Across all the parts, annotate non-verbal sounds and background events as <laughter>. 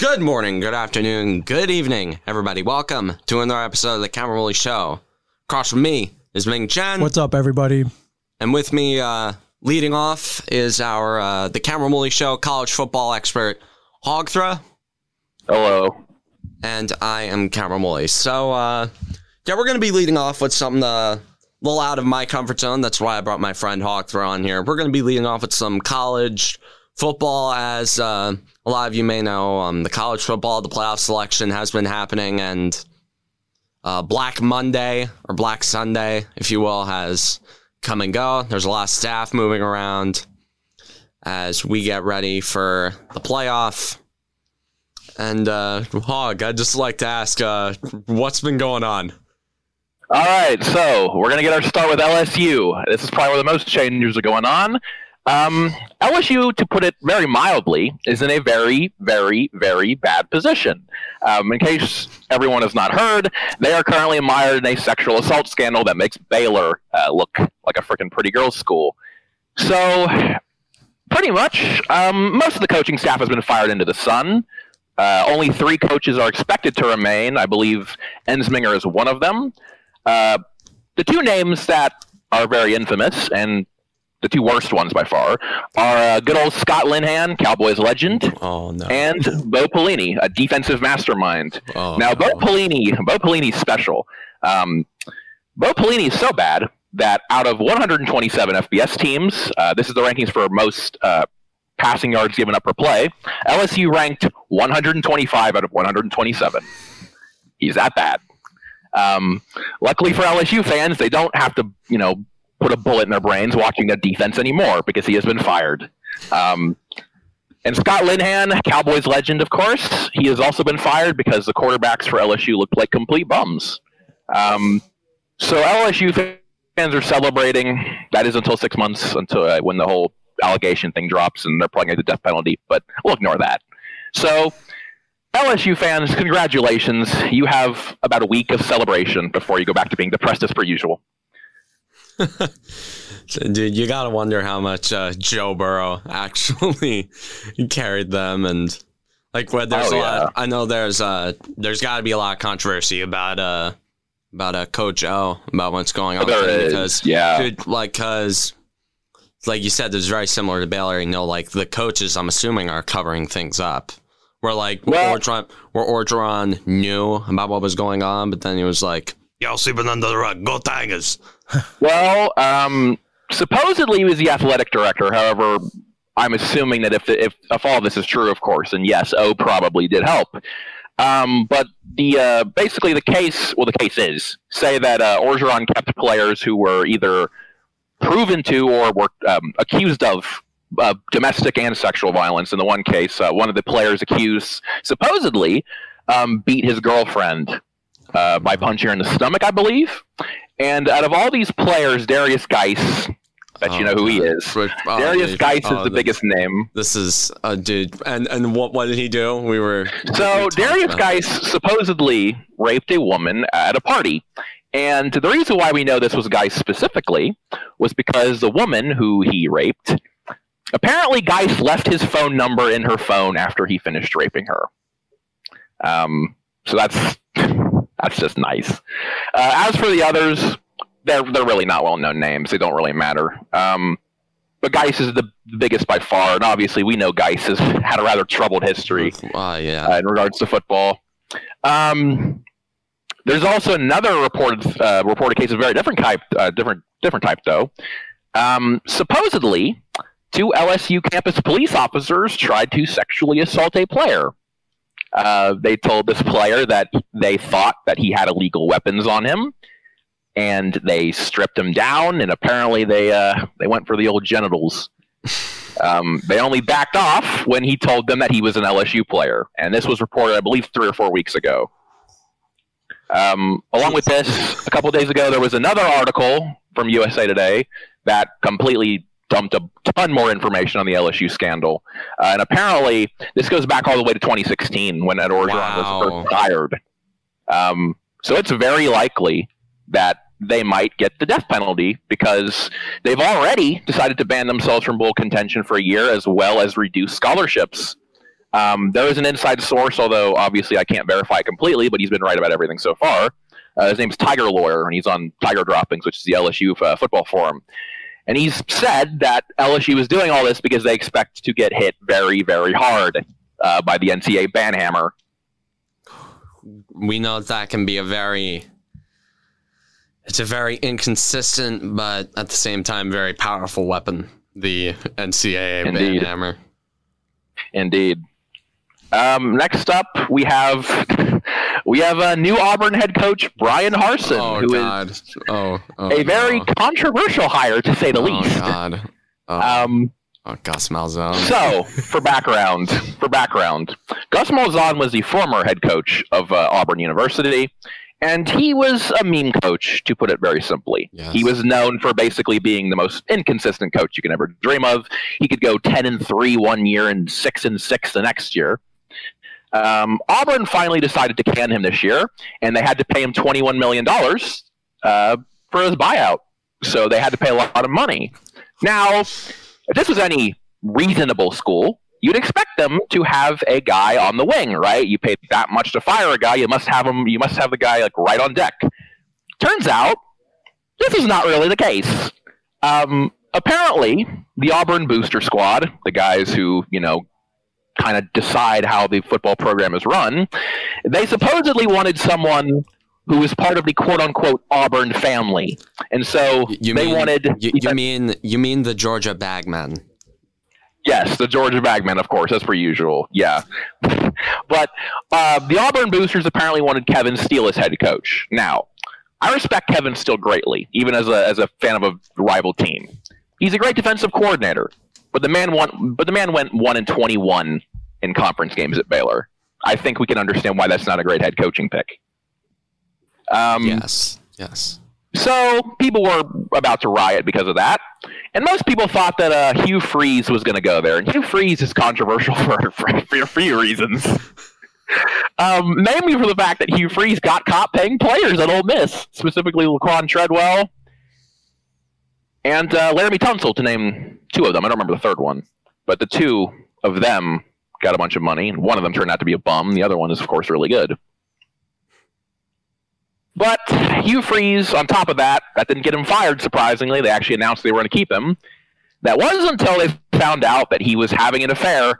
Good morning, good afternoon, good evening, everybody. Welcome to another episode of the Cameron Woolley Show. Across from me is Ming Chen. What's up, everybody? And with me, uh, leading off, is our uh, the Cameron Woolley Show college football expert, Hogthra. Hello. And I am Cameron Woolley. So, uh, yeah, we're going to be leading off with something uh, a little out of my comfort zone. That's why I brought my friend Hogthra on here. We're going to be leading off with some college football, as uh, a lot of you may know. Um, the college football, the playoff selection has been happening, and uh, Black Monday or Black Sunday, if you will, has come and go. There's a lot of staff moving around as we get ready for the playoff. And uh, Hog, I'd just like to ask, uh, what's been going on? All right, so we're gonna get our start with LSU. This is probably where the most changes are going on. Um, LSU, to put it very mildly, is in a very, very, very bad position. Um, in case everyone has not heard, they are currently mired in a sexual assault scandal that makes Baylor uh, look like a freaking pretty girls' school. So, pretty much, um, most of the coaching staff has been fired into the sun. Uh, only three coaches are expected to remain. I believe Ensminger is one of them. Uh, the two names that are very infamous and the two worst ones by far are uh, good old Scott Linehan, Cowboys legend, oh, no. and Bo Pelini, a defensive mastermind. Oh, now, no. Bo Pelini, Bo Pelini's special. Um, Bo Pelini is so bad that out of 127 FBS teams, uh, this is the rankings for most uh, passing yards given up per play. LSU ranked 125 out of 127. He's that bad. Um, luckily for LSU fans, they don't have to, you know, put a bullet in their brains watching their defense anymore because he has been fired. Um, and Scott Linehan, Cowboys legend, of course, he has also been fired because the quarterbacks for LSU looked like complete bums. Um, so LSU fans are celebrating. That is until six months until uh, when the whole allegation thing drops and they're probably playing the death penalty. But we'll ignore that. So LSU fans, congratulations! You have about a week of celebration before you go back to being depressed as per usual. <laughs> Dude, you gotta wonder how much uh, Joe Burrow <laughs> actually carried them, and like when there's Oh, a yeah. lot. I know there's uh there's got to be a lot of controversy about uh about uh, Coach O about what's going on There is, because yeah. dude, like because like you said, it's very similar to Baylor. You know, like the coaches, I'm assuming, are covering things up. Where like Well- Orgeron, where Orgeron knew about what was going on, but then he was like, "Y'all sleeping under the rug. Go Tigers." <laughs> Well, um, supposedly he was the athletic director. However, I'm assuming that if, if if all this is true, of course, and yes, O probably did help. Um, but the uh, basically the case, well, the case is say that uh, Orgeron kept players who were either proven to or were um, accused of uh, domestic and sexual violence. In the one case, uh, one of the players accused supposedly um, beat his girlfriend uh, by punching her in the stomach, I believe. And out of all these players, Derrius Guice, bet you know who he is. But- oh, Derrius dude. Guice Oh, is the this- biggest name. This is a dude, and and what what did he do? We were So we Derrius Guice supposedly raped a woman at a party. And the reason why we know this was Guice specifically was because the woman who he raped, apparently Guice left his phone number in her phone after he finished raping her. Um, so that's that's just nice. Uh, as for the others, they're they're really not well known names. They don't really matter. Um, but Guice is the biggest by far, and obviously we know Guice has had a rather troubled history Oh yeah, uh, in regards to football. Um, there's also another reported uh, reported case of very different type, uh, different different type though. Um, supposedly, two LSU campus police officers tried to sexually assault a player. Uh, they told this player that they thought that he had illegal weapons on him, and they stripped him down. And apparently, they uh, they went for the old genitals. <laughs> Um, they only backed off when he told them that he was an LSU player, and this was reported, I believe, three or four weeks ago. Um, along with this, a couple days ago, there was another article from USA Today that completely dumped a ton more information on the LSU scandal, uh, and apparently this goes back all the way to 2016 when Ed Orgeron Wow. was first hired. Um, so it's very likely that they might get the death penalty because they've already decided to ban themselves from bowl contention for a year as well as reduce scholarships. Um, there is an inside source, although obviously I can't verify it completely, but he's been right about everything so far. Uh, his name's Tiger Lawyer, and he's on Tiger Droppings, which is the LSU uh, football forum. And he's said that LSU is doing all this because they expect to get hit very, very hard uh, by the NCAA banhammer. We know that can be a very it's a very inconsistent but at the same time very powerful weapon, the NCAA Indeed. banhammer. Indeed. Um, next up, we have we have a new Auburn head coach Bryan Harsin, Oh who is god. oh, oh, a very no. controversial hire to say the Oh least. god. Oh, Um, oh Gus Malzahn. so, for background, for background, Gus Malzahn was the former head coach of uh, Auburn University, and he was a meme coach, to put it very simply. Yes. He was known for basically being the most inconsistent coach you can ever dream of. He could go ten and three one year and six and six the next year. Um, Auburn finally decided to can him this year, and they had to pay him twenty-one million dollars uh, for his buyout. So they had to pay a lot of money. Now, if this was any reasonable school, you'd expect them to have a guy on the wing, right? You paid that much to fire a guy, you must have him. You must have the guy like right on deck. Turns out, this is not really the case. Um, apparently, the Auburn booster squad, the guys who you know kind of decide how the football program is run, they supposedly wanted someone who was part of the quote unquote Auburn family, and so you they mean, wanted you, you mean you mean the Georgia Bagman. Yes, the Georgia Bagman, of course, as per usual. Yeah. but uh, the Auburn Boosters apparently wanted Kevin Steele as head coach. Now, I respect Kevin Steele greatly, even as a, as a fan of a rival team. He's a great defensive coordinator, but the man won, but the man went one and twenty one in conference games at Baylor. I think we can understand why that's not a great head coaching pick. Um, Yes. Yes. so people were about to riot because of that. And most people thought that uh, Hugh Freeze was going to go there. And Hugh Freeze is controversial <laughs> for, for, for a few reasons. um, mainly for the fact that Hugh Freeze got caught paying players at Ole Miss, specifically Laquan Treadwell and uh, Laremy Tunsil, to name two of them. I don't remember the third one. But the two of them got a bunch of money. And one of them turned out to be a bum. The other one is, of course, really good. But Hugh Freeze, on top of that, that didn't get him fired, surprisingly. They actually announced they were going to keep him. That was until they found out that he was having an affair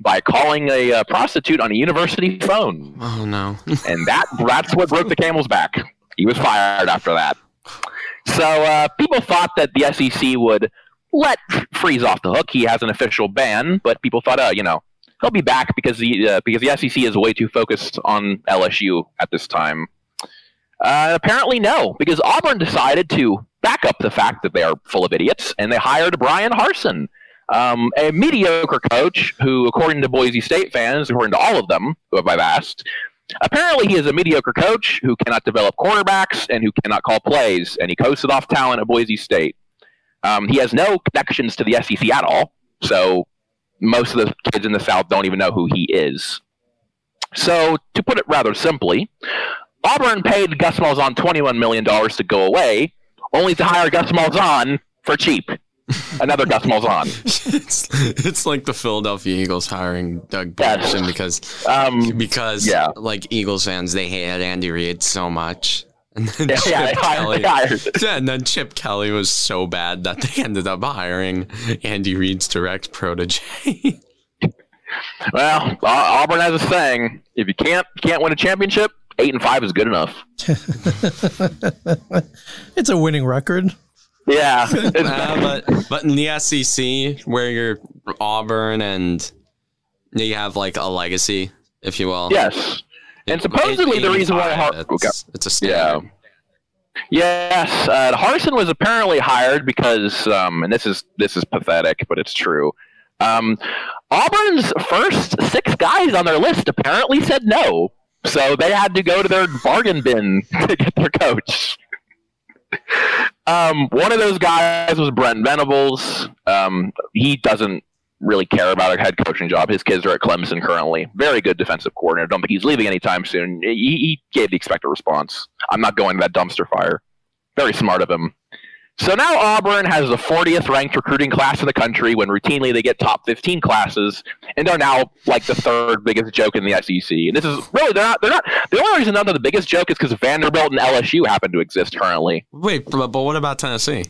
by calling a uh, prostitute on a university phone. Oh no. <laughs> And that that's what broke the camel's back. He was fired after that. So uh, people thought that the SEC would let Freeze off the hook. He has an official ban, but people thought, uh, you know, he'll be back because the uh, because the SEC is way too focused on LSU at this time. Uh, apparently, no, because Auburn decided to back up the fact that they are full of idiots, and they hired Bryan Harsin, um, a mediocre coach who, according to Boise State fans, according to all of them who have I've asked, apparently he is a mediocre coach who cannot develop quarterbacks and who cannot call plays, and he coasted off talent at Boise State. Um, he has no connections to the SEC at all, so most of the kids in the South don't even know who he is. So, to put it rather simply, Auburn paid Gus Malzahn $21 million to go away, only to hire Gus Malzahn for cheap. <laughs> Another Gus Malzahn. it's, it's like the Philadelphia Eagles hiring Doug Yes. Because Um, because Yeah. like Eagles fans they hated Andy Reid so much. And then yeah, yeah, they Chip hired, Kelly, they hired. yeah, and then Chip Kelly was so bad that they ended up hiring Andy Reid's direct protege. Well, Auburn has a saying: if you can't can't win a championship, eight and five is good enough. <laughs> it's a winning record. Yeah, <laughs> Uh, but but in the SEC where you're Auburn and you have like a legacy, if you will. yes. And supposedly the reason why Har- it's, it's a Yeah. standard. Yes, uh, Harsin was apparently hired because, um, and this is this is pathetic, but it's true. Um, Auburn's first six guys on their list apparently said no, so they had to go to their bargain bin <laughs> to get their coach. um, one of those guys was Brent Venables. Um, he doesn't really care about a head coaching job. His kids are at Clemson currently. Very good defensive coordinator. Don't think he's leaving anytime soon. He, he gave the expected response. I'm not going to that dumpster fire. Very smart of him. So now Auburn has the 40th ranked recruiting class in the country when routinely they get top 15 classes and they're now like the third biggest joke in the SEC. And this is really they're not they're not the only reason they're not the biggest joke is because Vanderbilt and LSU happen to exist currently. Wait, but, but what about Tennessee?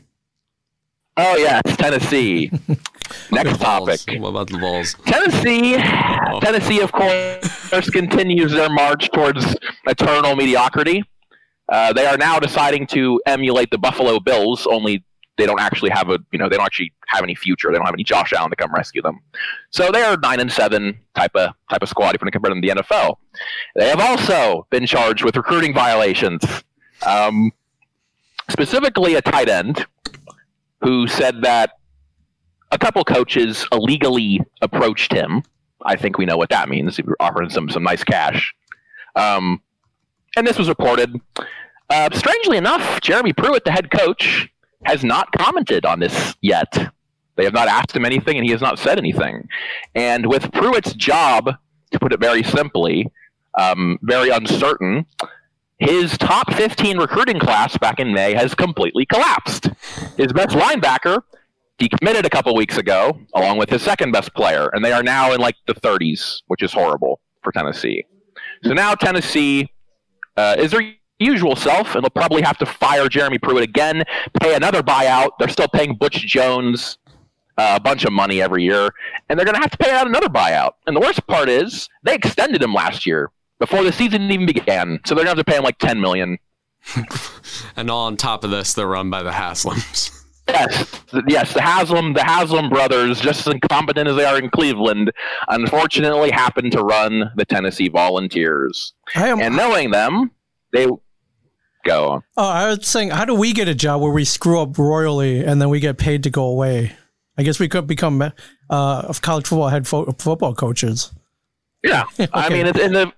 Oh yeah, it's Tennessee. <laughs> Next topic. What about the Vols? Tennessee, Tennessee, of course, continues their march towards eternal mediocrity. Uh, they are now deciding to emulate the Buffalo Bills, only they don't actually have a you know they don't actually have any future. They don't have any Josh Allen to come rescue them. So they are nine and seven type of type of squad if you want to compare them to the NFL. They have also been charged with recruiting violations, um, specifically a tight end who said that a couple coaches illegally approached him. I think we know what that means. He offered some some nice cash. Um, and this was reported. Uh, strangely enough, Jeremy Pruitt, the head coach, has not commented on this yet. They have not asked him anything, and he has not said anything. And with Pruitt's job, to put it very simply, um, very uncertain, his top 15 recruiting class back in May has completely collapsed. His best linebacker decommitted a couple weeks ago, along with his second best player, and they are now in like the 30s, which is horrible for Tennessee. So now Tennessee uh, is their usual self, and they'll probably have to fire Jeremy Pruitt again, pay another buyout. They're still paying Butch Jones uh, a bunch of money every year, and they're going to have to pay out another buyout. And the worst part is they extended him last year before the season even began, so they're going to have to pay him like ten million. <laughs> and all on top of this, they're run by the Haslams. Yes, yes, the Haslam, the Haslam brothers, just as incompetent as they are in Cleveland, unfortunately happen to run the Tennessee Volunteers. Am, and knowing them, they go on. Oh, I was saying, how do we get a job where we screw up royally and then we get paid to go away? I guess we could become uh, college football head fo- football coaches. Yeah, <laughs> okay. I mean, it's in the.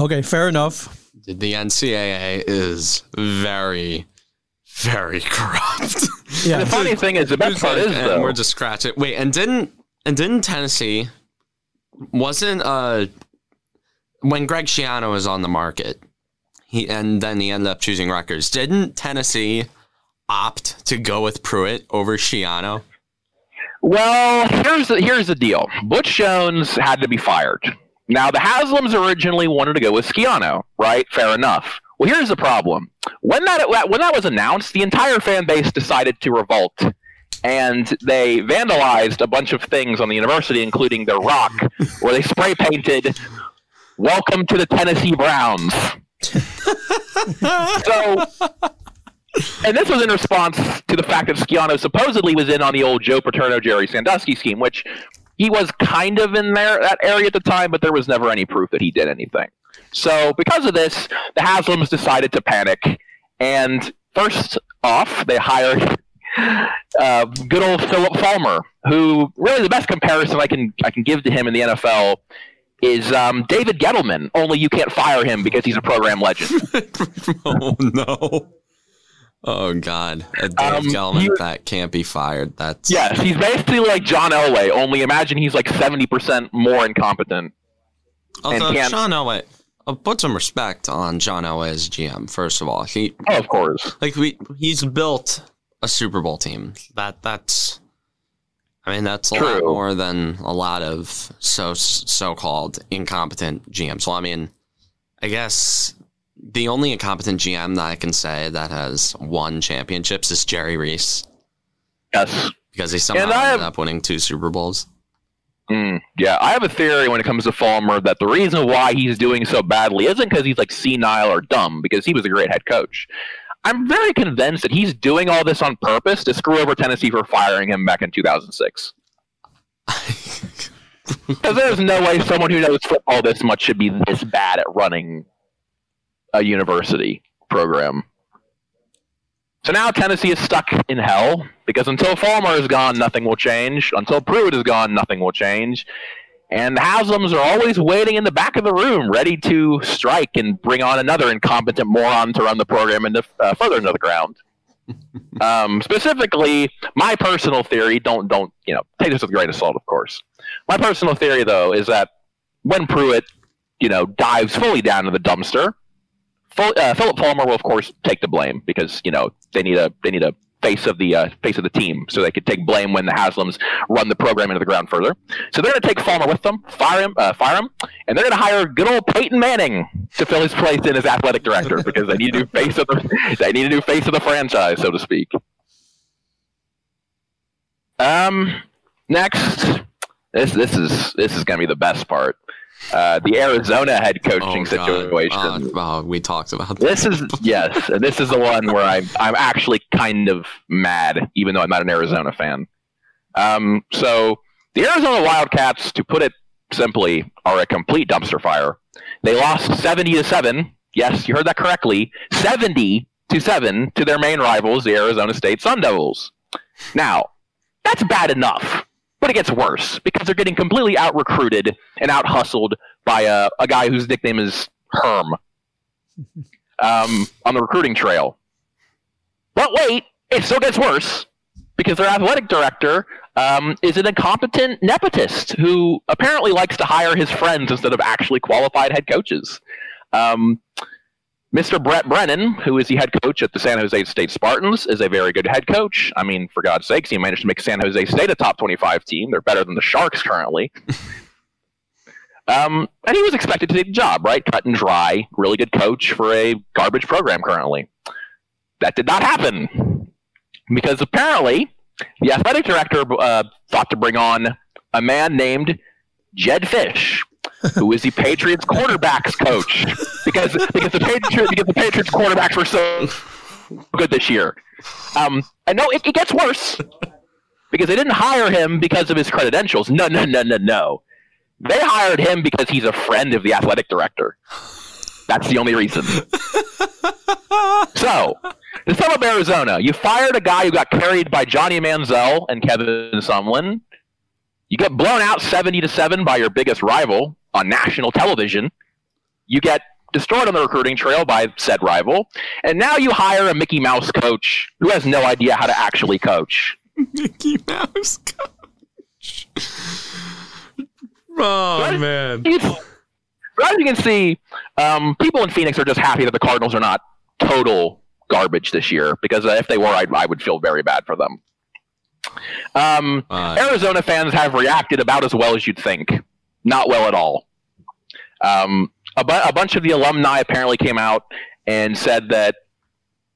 Okay, fair enough. The NCAA is very very <laughs> corrupt. Yeah. the funny thing is, the best part is though, we're just scratching. Wait, and didn't and didn't Tennessee wasn't uh when Greg Schiano was on the market, he and then he ended up choosing Rutgers. Didn't Tennessee opt to go with Pruitt over Schiano? Well, here's the, here's the deal. Butch Jones had to be fired. Now the Haslams originally wanted to go with Schiano, right? Fair enough. Well, here's the problem. When that when that was announced, the entire fan base decided to revolt, and they vandalized a bunch of things on the university, including their rock, where they spray painted "Welcome to the Tennessee Browns." <laughs> so, and this was in response to the fact that Schiano supposedly was in on the old Joe Paterno, Jerry Sandusky scheme, which he was kind of in there that area at the time, but there was never any proof that he did anything. So, because of this, the Haslams decided to panic. And first off, they hired uh, good old Phillip Fulmer, who really the best comparison I can I can give to him in the NFL is um, David Gettleman. Only you can't fire him because he's a program legend. <laughs> oh no. Oh God, a Dave um, Gettleman that can't be fired. That's yes, he's basically like John Elway. Only imagine he's like seventy percent more incompetent. Although John Elway, I'll put some respect on John Elway as GM. First of all, he oh, of course, like we he's built a Super Bowl team. That that's, I mean, that's a True. lot more than a lot of so so called incompetent GMs. So I mean, I guess the only incompetent GM that I can say that has won championships is Jerry Reese. Yes, because he somehow ended have, up winning two Super Bowls. Mm, yeah, I have a theory when it comes to Fulmer that the reason why he's doing so badly isn't because he's like senile or dumb, because he was a great head coach. I'm very convinced that he's doing all this on purpose to screw over Tennessee for firing him back in 2006. <laughs> Because there's no way someone who knows football this much should be this bad at running a university program. So now Tennessee is stuck in hell because until Fulmer is gone, nothing will change. Until Pruitt is gone, nothing will change. And the Haslams are always waiting in the back of the room, ready to strike and bring on another incompetent moron to run the program into, uh, further into the ground. <laughs> um, specifically, my personal theory don't don't you know take this with a grain of salt, of course. My personal theory, though, is that when Pruitt, you know, dives fully down to the dumpster, uh, Phillip Fulmer will of course take the blame because you know they need a they need a face of the uh, face of the team, so they could take blame when the Haslams run the program into the ground further. So they're going to take Fulmer with them, fire him, uh, fire him, and they're going to hire good old Peyton Manning to fill his place in as athletic director <laughs> because they need a new face of the they need a new face of the franchise, so to speak. Um, next, this this is this is going to be the best part. Uh, the Arizona head coaching Oh, situation. Oh, we talked about This is <laughs> yes, this is the one where I'm I'm actually kind of mad, even though I'm not an Arizona fan. Um, so the Arizona Wildcats, to put it simply, are a complete dumpster fire. They lost seventy to seven. Yes, you heard that correctly. Seventy to seven to their main rivals, the Arizona State Sun Devils. Now, that's bad enough, but it gets worse because they're getting completely out recruited and out hustled by a, a guy whose nickname is Herm <laughs> um, on the recruiting trail. But wait, it still gets worse because their athletic director um, is an incompetent nepotist who apparently likes to hire his friends instead of actually qualified head coaches. Um, Mr. Brent Brennan, who is the head coach at the San Jose State Spartans, is a very good head coach. I mean, for God's sakes, he managed to make San Jose State a top 25 team. They're better than the Sharks currently. <laughs> Um, and he was expected to take the job, right? Cut and dry, really good coach for a garbage program currently. That did not happen because apparently the athletic director uh, thought to bring on a man named Jed Fisch, who is the Patriots quarterbacks coach because because the Patriots because the Patriots quarterbacks were so good this year. Um, and no, it, it gets worse because they didn't hire him because of his credentials. No, no, no, no, no. They hired him because he's a friend of the athletic director. That's the only reason. so, to sum up Arizona, you fired a guy who got carried by Johnny Manziel and Kevin Sumlin. You get blown out 70 to 7 by your biggest rival on national television. You get destroyed on the recruiting trail by said rival. And now you hire a Mickey Mouse coach who has no idea how to actually coach. <laughs> Mickey Mouse coach. Oh Right. man. But as you can see, um, people in Phoenix are just happy that the Cardinals are not total garbage this year because uh, if they were, I'd, I would feel very bad for them. Um, Uh, Arizona fans have reacted about as well as you'd think. Not well at all. Um, a, bu- a bunch of the alumni apparently came out and said that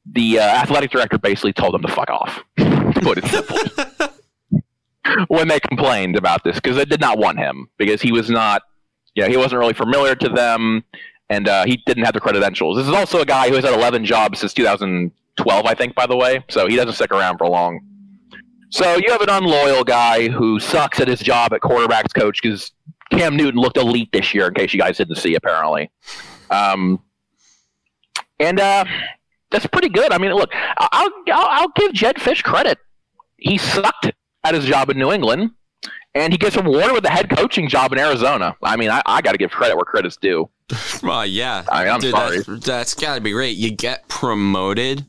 the uh, athletic director basically told them to fuck off. to <laughs> put it simply. <laughs> when they complained about this, because they did not want him, because he was not, yeah, he wasn't really familiar to them, and uh, he didn't have the credentials. This is also a guy who has had 11 jobs since 2012, I think, by the way, so he doesn't stick around for long. So you have an unloyal guy who sucks at his job at quarterbacks coach because Cam Newton looked elite this year, in case you guys didn't see, apparently. Um, and uh, that's pretty good. I mean, look, I- I'll, I'll, I'll give Jed Fisch credit. He sucked at his job in New England, and he gets rewarded with a head coaching job in Arizona. I mean, I, I got to give credit where credit's due. <laughs> well, yeah. I mean, I'm Dude, sorry. That's, that's got to be great. You get promoted.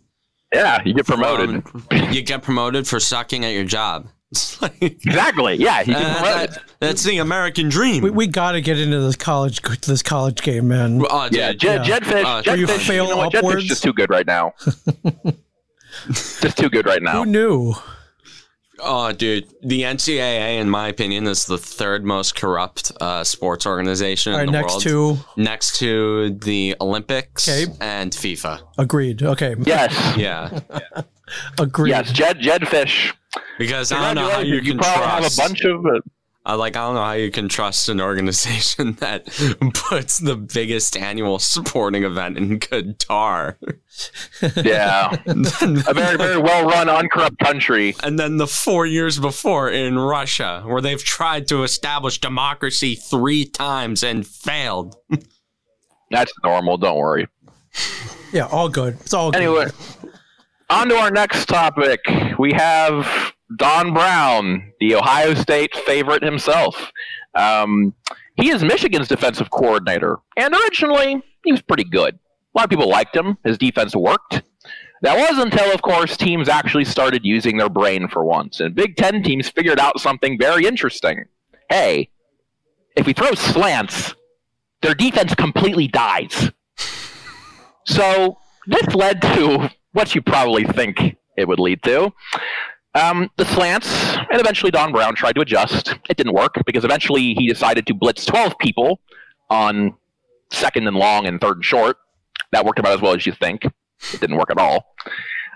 Yeah, you get promoted. from- you get promoted for sucking at your job. It's <laughs> like, exactly. Yeah, he uh, gets that- that's the American dream. We, we got to get into this college this college game, man. Oh, yeah. Jed, Yeah. Jed Fisch. Uh, Jed Where you fail you know what? Jed upwards? is just too good right now. <laughs> just too good right now. Who knew? Oh, dude, the NCAA, in my opinion, is the third most corrupt uh, sports organization All right, in the next world. to next to the Olympics Okay. and FIFA. agreed. Okay, Yes. Yeah, <laughs> agreed. Yes, Jed Jed Fisch. Because I don't know how you Congratulations. can probably trust. have a bunch of. Uh, I like I don't know how you can trust an organization <laughs> that <laughs> puts the biggest annual sporting event in Qatar. <laughs> yeah, a very very well run, uncorrupt country. And then the four years before in Russia, where they've tried to establish democracy three times and failed. That's normal. Don't worry. yeah, all good. It's all good. On to our next topic. We have Don Brown, the Ohio State favorite himself. Um, he is Michigan's defensive coordinator, and originally he was pretty good. A lot of people liked him. His defense worked. That was until, of course, teams actually started using their brain for once, and Big Ten teams figured out something very interesting. Hey, if we throw slants, their defense completely dies. So this led to what you probably think it would lead to. Um, the slants, and eventually Don Brown tried to adjust. It didn't work because eventually he decided to blitz 12 people on second and long and third and short. That worked about as well as you think. It didn't work at all.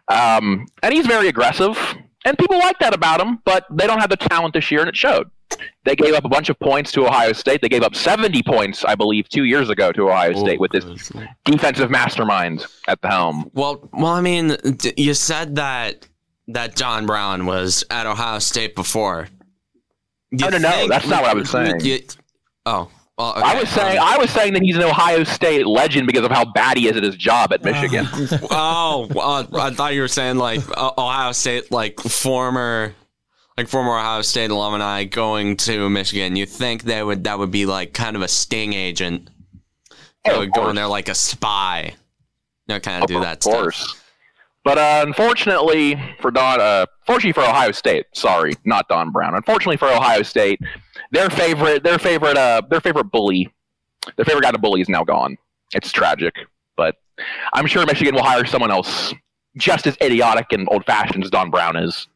Um, and he's very aggressive, and people like that about him, but they don't have the talent this year, and it showed. They gave up a bunch of points to Ohio State. They gave up 70 points, I believe, two years ago to Ohio State Oh, with this goodness. defensive mastermind at the helm. Well, well, I mean, you said that that John Brown was at Ohio State before. You Oh, no, no, that's not what I was saying. you- oh, well, I was saying um, I was saying that he's an Ohio State legend because of how bad he is at his job at Michigan. <laughs> oh, uh, I thought you were saying like uh, Ohio State, like former, like former Ohio State alumni going to Michigan. You think they would that would be like kind of a sting agent? Oh, would go in there like a spy. You know, kind of do that course. stuff. But uh, unfortunately for Don, uh, fortunately for Ohio State, sorry, not Don Brown. Unfortunately for Ohio State, their favorite, their favorite, uh, their favorite bully, their favorite guy to bully is now gone. It's tragic, but I'm sure Michigan will hire someone else just as idiotic and old-fashioned as Don Brown is,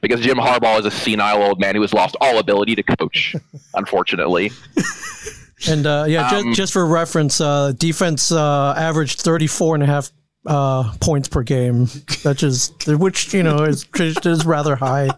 because Jim Harbaugh is a senile old man who has lost all ability to coach. <laughs> unfortunately, And uh, yeah, Um, just, just for reference, uh, defense uh, averaged 34 and a half uh, points per game, which is which you know is, is rather high.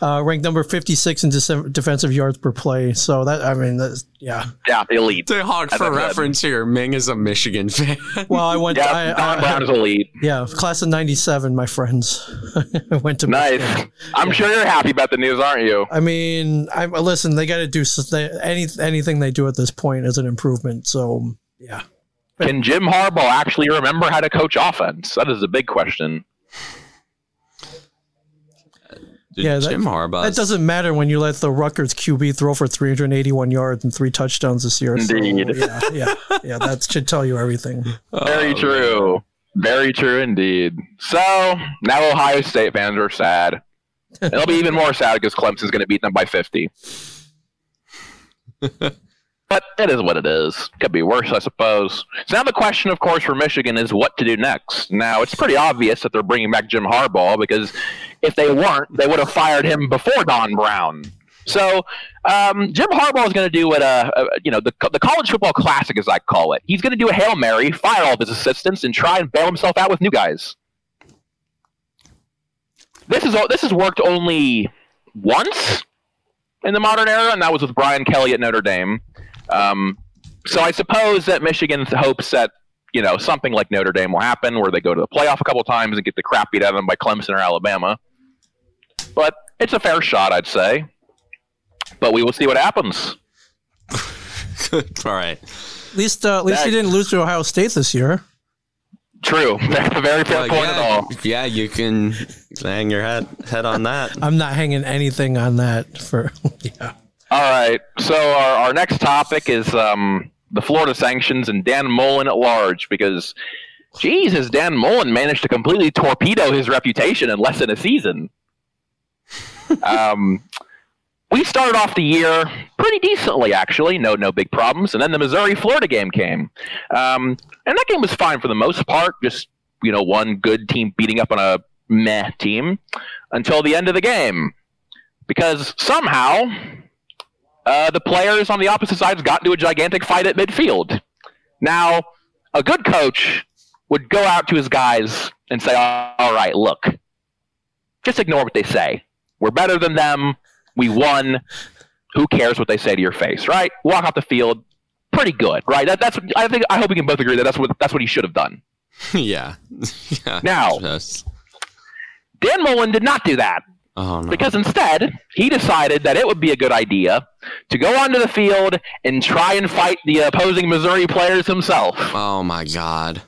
Uh, ranked number 56 in de- defensive yards per play. So that I mean, that's, yeah. yeah, elite. To Hawk, for I said. reference here, Ming is a Michigan fan. Well, I went. Yeah, I, Don I, Brown is elite. yeah, class of '97, my friends. <laughs> I went to Nice. Michigan. I'm sure you're happy about the news, aren't you? I mean, I listen. They got to do s- they, any anything they do at this point is an improvement. So yeah, Can Jim Harbaugh actually remember how to coach offense? That is a big question. Yeah, that- Jim Harbaugh. that doesn't matter when you let the Rutgers QB throw for 381 yards and three touchdowns this year. So, Indeed. yeah, yeah, yeah. That should tell you everything. <laughs> Very oh, true. Very true indeed. So now Ohio State fans are sad. And they'll be even more sad because Clemson's going to beat them by 50. <laughs> but it is what it is. Could be worse, I suppose. So now the question, of course, for Michigan is what to do next. Now, it's pretty obvious that they're bringing back Jim Harbaugh because if they weren't, they would have fired him before Don Brown. So um, Jim Harbaugh is going to do what uh, uh, you know the the college football classic, as I call it. He's going to do a hail mary, fire all of his assistants, and try and bail himself out with new guys. This is this has worked only once in the modern era, and that was with Brian Kelly at Notre Dame. Um, so I suppose that Michigan hopes that you know something like Notre Dame will happen, where they go to the playoff a couple times and get the crap beat out of them by Clemson or Alabama. But it's a fair shot, I'd say. But we will see what happens. <laughs> All right. At least, uh, at least he That- didn't lose to Ohio State this year. True. That's <laughs> a very fair Well, point at yeah, all. yeah, you can hang your head head on that. I'm not hanging anything on that for. <laughs> Yeah. All right. So our, our next topic is um, the Florida sanctions and Dan Mullen at large because, geez, has Dan Mullen managed to completely torpedo his reputation in less than a season? <laughs> um, we started off the year pretty decently, actually. No, no big problems. And then the Missouri Florida game came, um, and that game was fine for the most part. Just you know, one good team beating up on a meh team until the end of the game, because somehow uh, the players on the opposite sides got into a gigantic fight at midfield. Now, a good coach would go out to his guys and say, "All right, look, just ignore what they say. We're better than them. We won. Who cares what they say to your face, right? Walk off the field. Pretty good, right? That, that's. I think. I hope we can both agree that that's what that's what he should have done. <laughs> yeah. <laughs> yeah. Now- Dan Mullen did not do that. Oh no. Because instead, he decided that it would be a good idea to go onto the field and try and fight the opposing Missouri players himself. oh my god.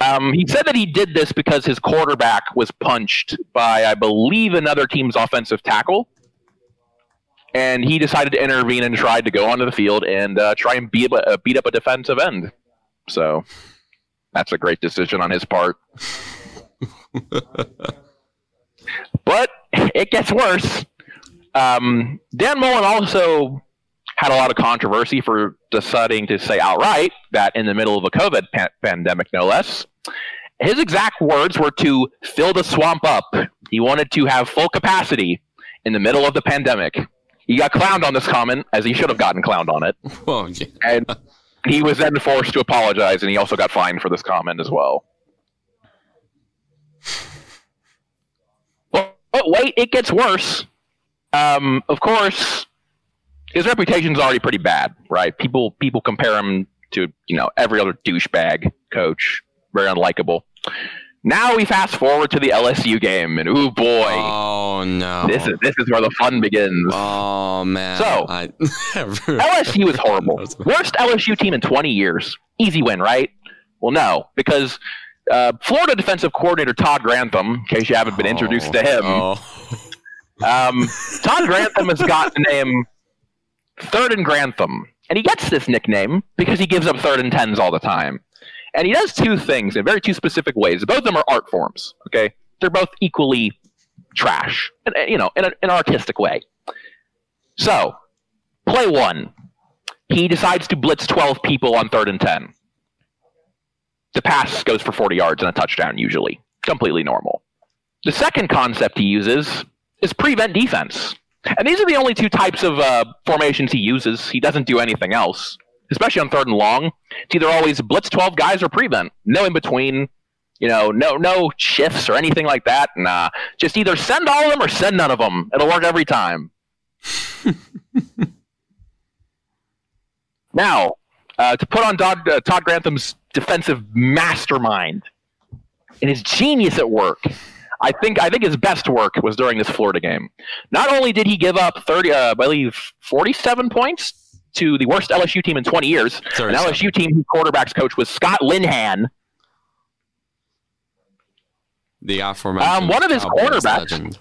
Um, he said that he did this because his quarterback was punched by, I believe, another team's offensive tackle. And he decided to intervene and tried to go onto the field and uh, try and beat, uh, beat up a defensive end. So that's a great decision on his part. <laughs> but <laughs> it gets worse. Um, Dan Mullen also had a lot of controversy for deciding to say outright that in the middle of a COVID pa- pandemic, no less, his exact words were to fill the swamp up. He wanted to have full capacity in the middle of the pandemic. He got clowned on this comment, as he should have gotten clowned on it. <laughs> Oh, yeah. And he was then forced to apologize, and he also got fined for this comment as well. But, wait, it gets worse. Um, of course, his reputation's already pretty bad, right? People people compare him to you know every other douchebag coach, very unlikable. Now we fast forward to the LSU game, and oh boy, Oh no. this is this is where the fun begins. Oh man. So- I, <laughs> LSU is horrible. <laughs> Worst LSU team in 20 years. Easy win, right? Well, no, because uh, Florida defensive coordinator Todd Grantham, in case you haven't been introduced to him, Oh. um, Todd Grantham has got the name Third and Grantham. And he gets this nickname because he gives up third and tens all the time. And he does two things in very two specific ways. Both of them are art forms, okay? They're both equally trash, and, uh, you know, in, a, in an artistic way. So, play one. He decides to blitz 12 people on third and 10. The pass goes for 40 yards and a touchdown, usually. Completely normal. The second concept he uses is prevent defense. And these are the only two types of uh, formations he uses. He doesn't do anything else, especially on third and long. It's either always blitz 12 guys or prevent. No in between. You know, no no shifts or anything like that. Nah, just either send all of them or send none of them. It'll work every time. <laughs> now, uh, to put on Todd, uh, Todd Grantham's defensive mastermind and his genius at work, I think I think his best work was during this Florida game. Not only did he give up thirty, uh, I believe forty-seven points to the worst LSU team in twenty years, an LSU team whose quarterbacks coach was Scott Linehan. The aforementioned. Um, one of his Cowboys quarterbacks- legend.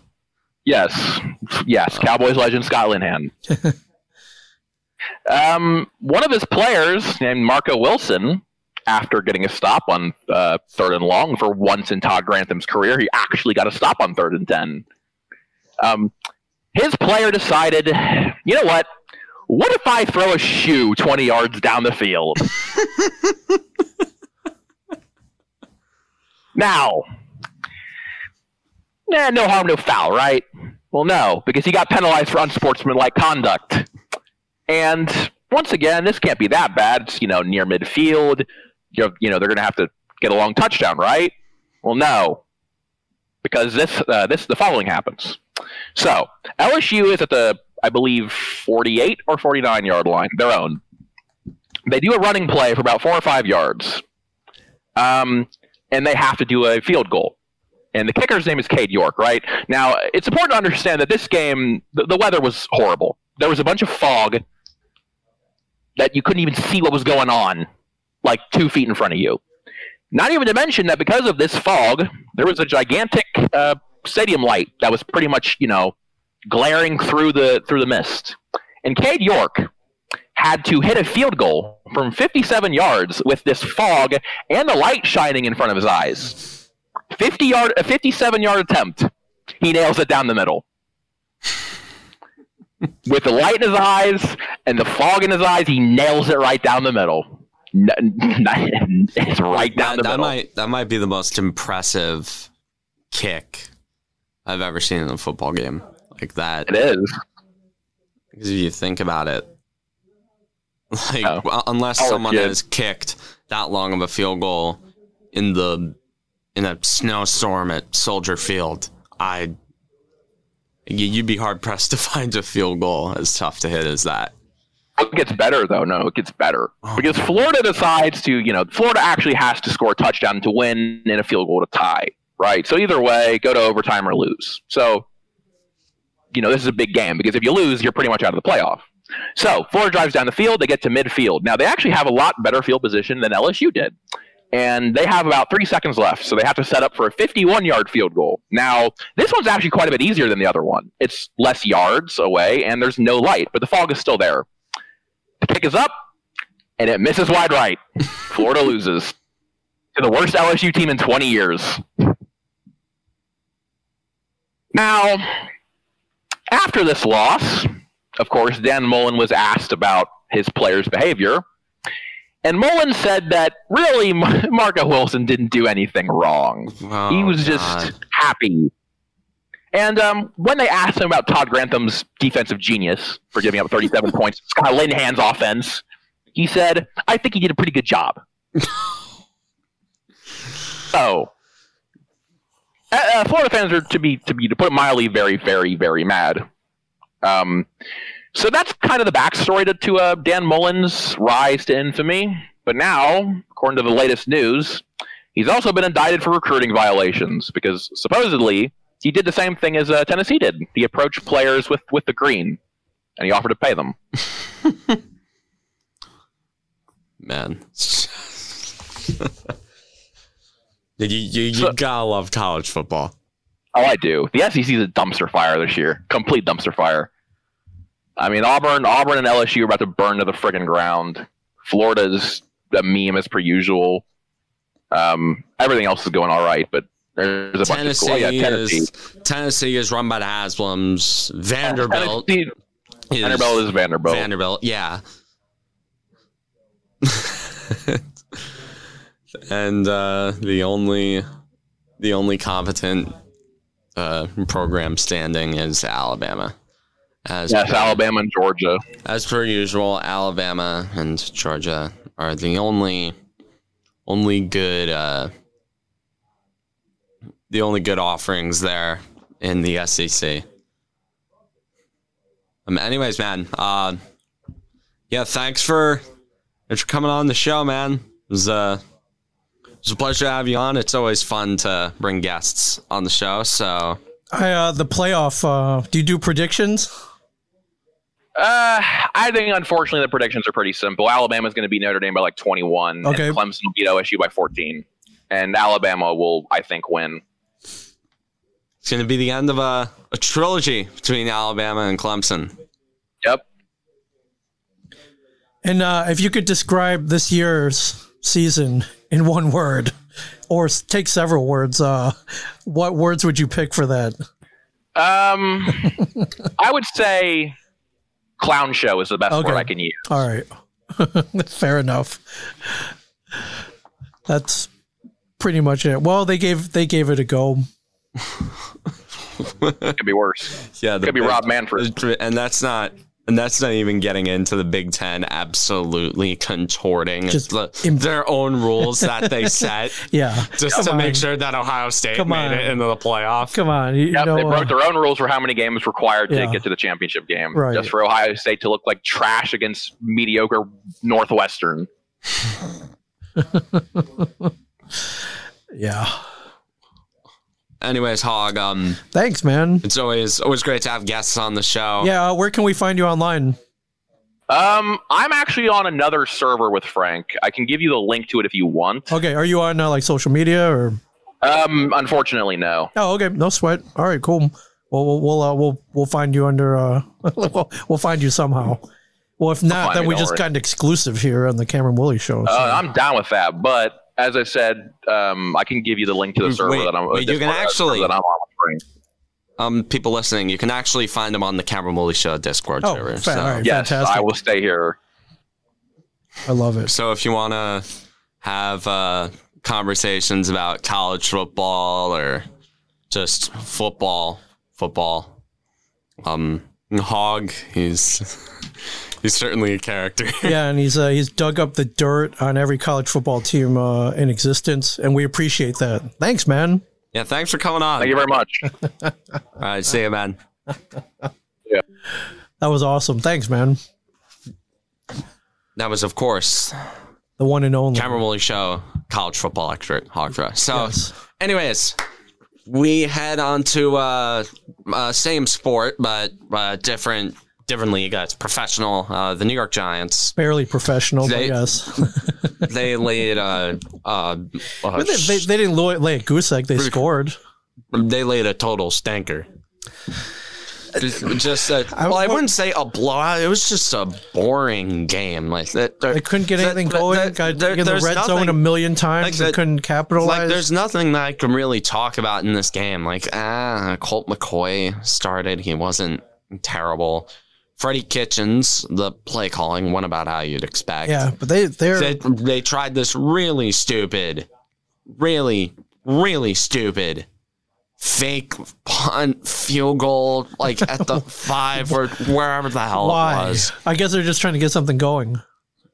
Yes, yes, Cowboys legend Scott Linehan. <laughs> um, one of his players named Marco Wilson, after getting a stop on uh, third and long for once in Todd Grantham's career, he actually got a stop on third and ten. Um, his player decided, you know what? What if I throw a shoe twenty yards down the field? <laughs> now, Nah, no harm, no foul, right? Well, no, because he got penalized for unsportsmanlike conduct. And once again, this can't be that bad. It's, you know, near midfield. You're, you know, they're going to have to get a long touchdown, right? Well, no, because this, uh, this, the following happens. So LSU is at the, I believe, 48 or 49 yard line, their own. They do a running play for about four or five yards, um, and they have to do a field goal and the kicker's name is Cade York, right? Now, it's important to understand that this game, the, the weather was horrible. There was a bunch of fog that you couldn't even see what was going on, like two feet in front of you. Not even to mention that because of this fog, there was a gigantic uh, stadium light that was pretty much, you know, glaring through the through the mist. And Cade York had to hit a field goal from 57 yards with this fog and the light shining in front of his eyes. 50 yard, a 57 yard attempt. He nails it down the middle. With the light in his eyes and the fog in his eyes, he nails it right down the middle. It's right down That, the that middle. might that might be the most impressive kick I've ever seen in a football game. Like that. It is. Because if you think about it, <laughs> like Oh. unless Our someone has kicked that long of a field goal in the in a snowstorm at Soldier Field, I you'd be hard pressed <laughs> to find a field goal as tough to hit as that. It gets better though. No, it gets better oh. because Florida decides to, you know, Florida actually has to score a touchdown to win and a field goal to tie, right? So either way, go to overtime or lose. So, you know, this is a big game because if you lose, you're pretty much out of the playoff. So Florida drives down the field. They get to midfield. Now they actually have a lot better field position than LSU did, and they have about three seconds left. So they have to set up for a 51-yard field goal. Now this one's actually quite a bit easier than the other one. It's less yards away, and there's no light, but the fog is still there. The kick is up, and it misses wide right. <laughs> Florida loses to the worst LSU team in 20 years. Now, after this loss, of course, Dan Mullen was asked about his players' behavior. And Mullen said that really <laughs> Marco Wilson didn't do anything wrong. Oh, he was just happy. And um, when they asked him about Todd Grantham's defensive genius for giving up 37 <laughs> points, Scott Linehan's offense, he said, I think he did a pretty good job. <laughs> so, uh, uh, Florida fans are to be, to be, to put it mildly, very, very, very mad. Um, so that's kind of the backstory to, to uh, Dan Mullen's rise to infamy. But now, according to the latest news, he's also been indicted for recruiting violations because supposedly he did the same thing as uh, Tennessee did. He approached players with, with the green, and he offered to pay them. <laughs> man. <laughs> you, you, you So- gotta love college football. Oh, I do. The SEC is a dumpster fire this year. Complete dumpster fire. I mean, Auburn, Auburn, and LSU are about to burn to the friggin' ground. Florida's a meme as per usual. Um, everything else is going all right, but there's a bunch of Tennessee, school. Oh, yeah, Tennessee. is Tennessee is run by the Haslams. Vanderbilt Tennessee- is Vanderbilt is Vanderbilt. Vanderbilt, yeah. <laughs> and uh, the only the only competent uh, program standing is Alabama. As yes, Alabama and Georgia. as per usual, Alabama and Georgia are the only only good uh, the only good offerings there in the SEC. Um, anyways, man, uh, yeah, thanks for thanks for coming on the show, man. It was uh, it was a pleasure to have you on. It's always fun to bring guests on the show. So I, uh, the playoff. Uh, do you do predictions? Uh, I think unfortunately the predictions are pretty simple. Alabama's going to beat Notre Dame by like 21. Okay. And Clemson will beat OSU by 14. And Alabama will, I think, win. It's going to be the end of a, a trilogy between Alabama and Clemson. Yep. And uh, if you could describe this year's season in one word, or take several words, uh, what words would you pick for that? Um, <laughs> I would say clown show is the best Okay. word I can use. All right, <laughs> fair enough. That's pretty much it. Well, they gave they gave it a go. It could be worse. <laughs> Yeah, the Could be big- Rob Manfred. and that's not and that's not even getting into the Big Ten absolutely contorting Just the- im- their own rules that they <laughs> set Yeah, just Come to on. make sure that Ohio State Come made on. it into the playoff. Come on, you, Yep, know, they uh, broke their own rules for how many games required to Yeah. get to the championship game. Right. Just for Ohio State to look like trash against mediocre Northwestern. <laughs> yeah. Anyways, Hog, um, Thanks, man. it's always always great to have guests on the show. Yeah, uh, where can we find you online? Um, I'm actually on another server with Frank. I can give you the link to it if you want. Okay, are you on uh, like social media or? Um, unfortunately, no. Oh, okay, no sweat. All right, cool. Well, we'll we'll uh, we'll, we'll find you under. Uh, <laughs> we'll, we'll find you somehow. Well, if not, then we just worry. got an exclusive here on the Cameron Woolley show. so- Uh, I'm down with that, but as I said, um, I can give you the link to the Wait, server that I'm. wait, you can uh, actually- that I'm on with Frank. Um, people listening, you can actually find them on the Cameron Woolley Show Discord Oh, server. fa- So, all right. Yes, Fantastic. I will stay here. I love it. so if you want to have uh, conversations about college football or just football, football, um, Hog, he's <laughs> he's certainly a character. <laughs> Yeah, and he's uh, he's dug up the dirt on every college football team uh, in existence, and we appreciate that. Thanks, man. yeah, thanks for coming on. Thank you very much. <laughs> All right, see you, man. yeah, That was awesome. Thanks, man. That was, of course, The one and only. Cameron Woolley Show, college football expert, Hog So, Yes. anyways, we head on to uh, uh, same sport, but uh, different different league. Uh, it's professional. Uh, the New York Giants. Barely professional, They- but yes. <laughs> They laid uh, uh, uh, they, they, they didn't lay, lay a goose egg. They scored. they laid a total stinker. Just, just a, I- well, I wouldn't say a blowout. It was just a boring game. Like that, They couldn't get anything that- going. that- Got there- in the red zone nothing- a million times. like they couldn't capitalize. Like, there's nothing that I can really talk about in this game. Like, ah, Colt McCoy started. He wasn't terrible. Freddie Kitchens, the play calling went about how you'd expect. Yeah, but they they're They, they tried this really stupid, really, really stupid fake punt field goal, like at the <laughs> five or wherever the hell it was. I guess they're just trying to get something going.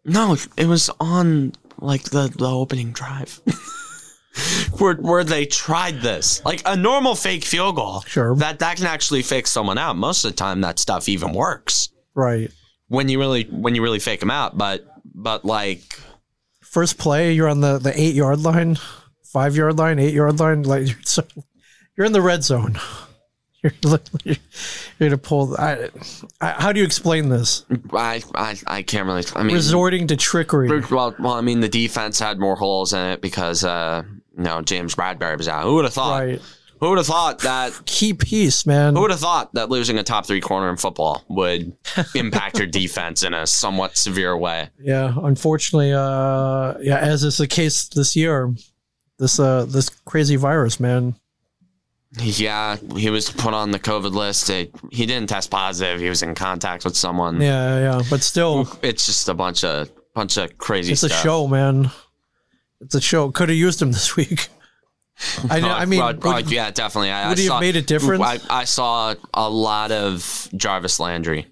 No, it was on like the, the opening drive. <laughs> <laughs> where where they tried this. Like a normal fake field goal. Sure. That that can actually fake someone out. Most of the time that stuff even works. Right. When you really when you really fake them out, but but like First play, you're on the, the eight yard line, five yard line, eight yard line. Like you're, so, you're in the red zone. <laughs> You're, you're gonna pull. I, I, how do you explain this? I I, I can't really I mean Resorting to trickery. well, well, I mean the defense had more holes in it because uh know James Bradberry was out. Who would have thought? Right. Who would have thought that <laughs> Key piece, man. Who would have thought that losing a top three corner in football would <laughs> impact your defense in a somewhat severe way? Yeah, unfortunately, uh, yeah, as is the case this year, this uh, this crazy virus, man. Yeah, he was put on the COVID list. It, he didn't test positive. He was in contact with someone. Yeah, yeah, but still, It's just a bunch of bunch of crazy it's a show, man. It's a show. Could have used him this week. <laughs> I know. I mean, would- yeah, definitely. I, would I he have made a difference? I, I saw a lot of Jarvis Landry,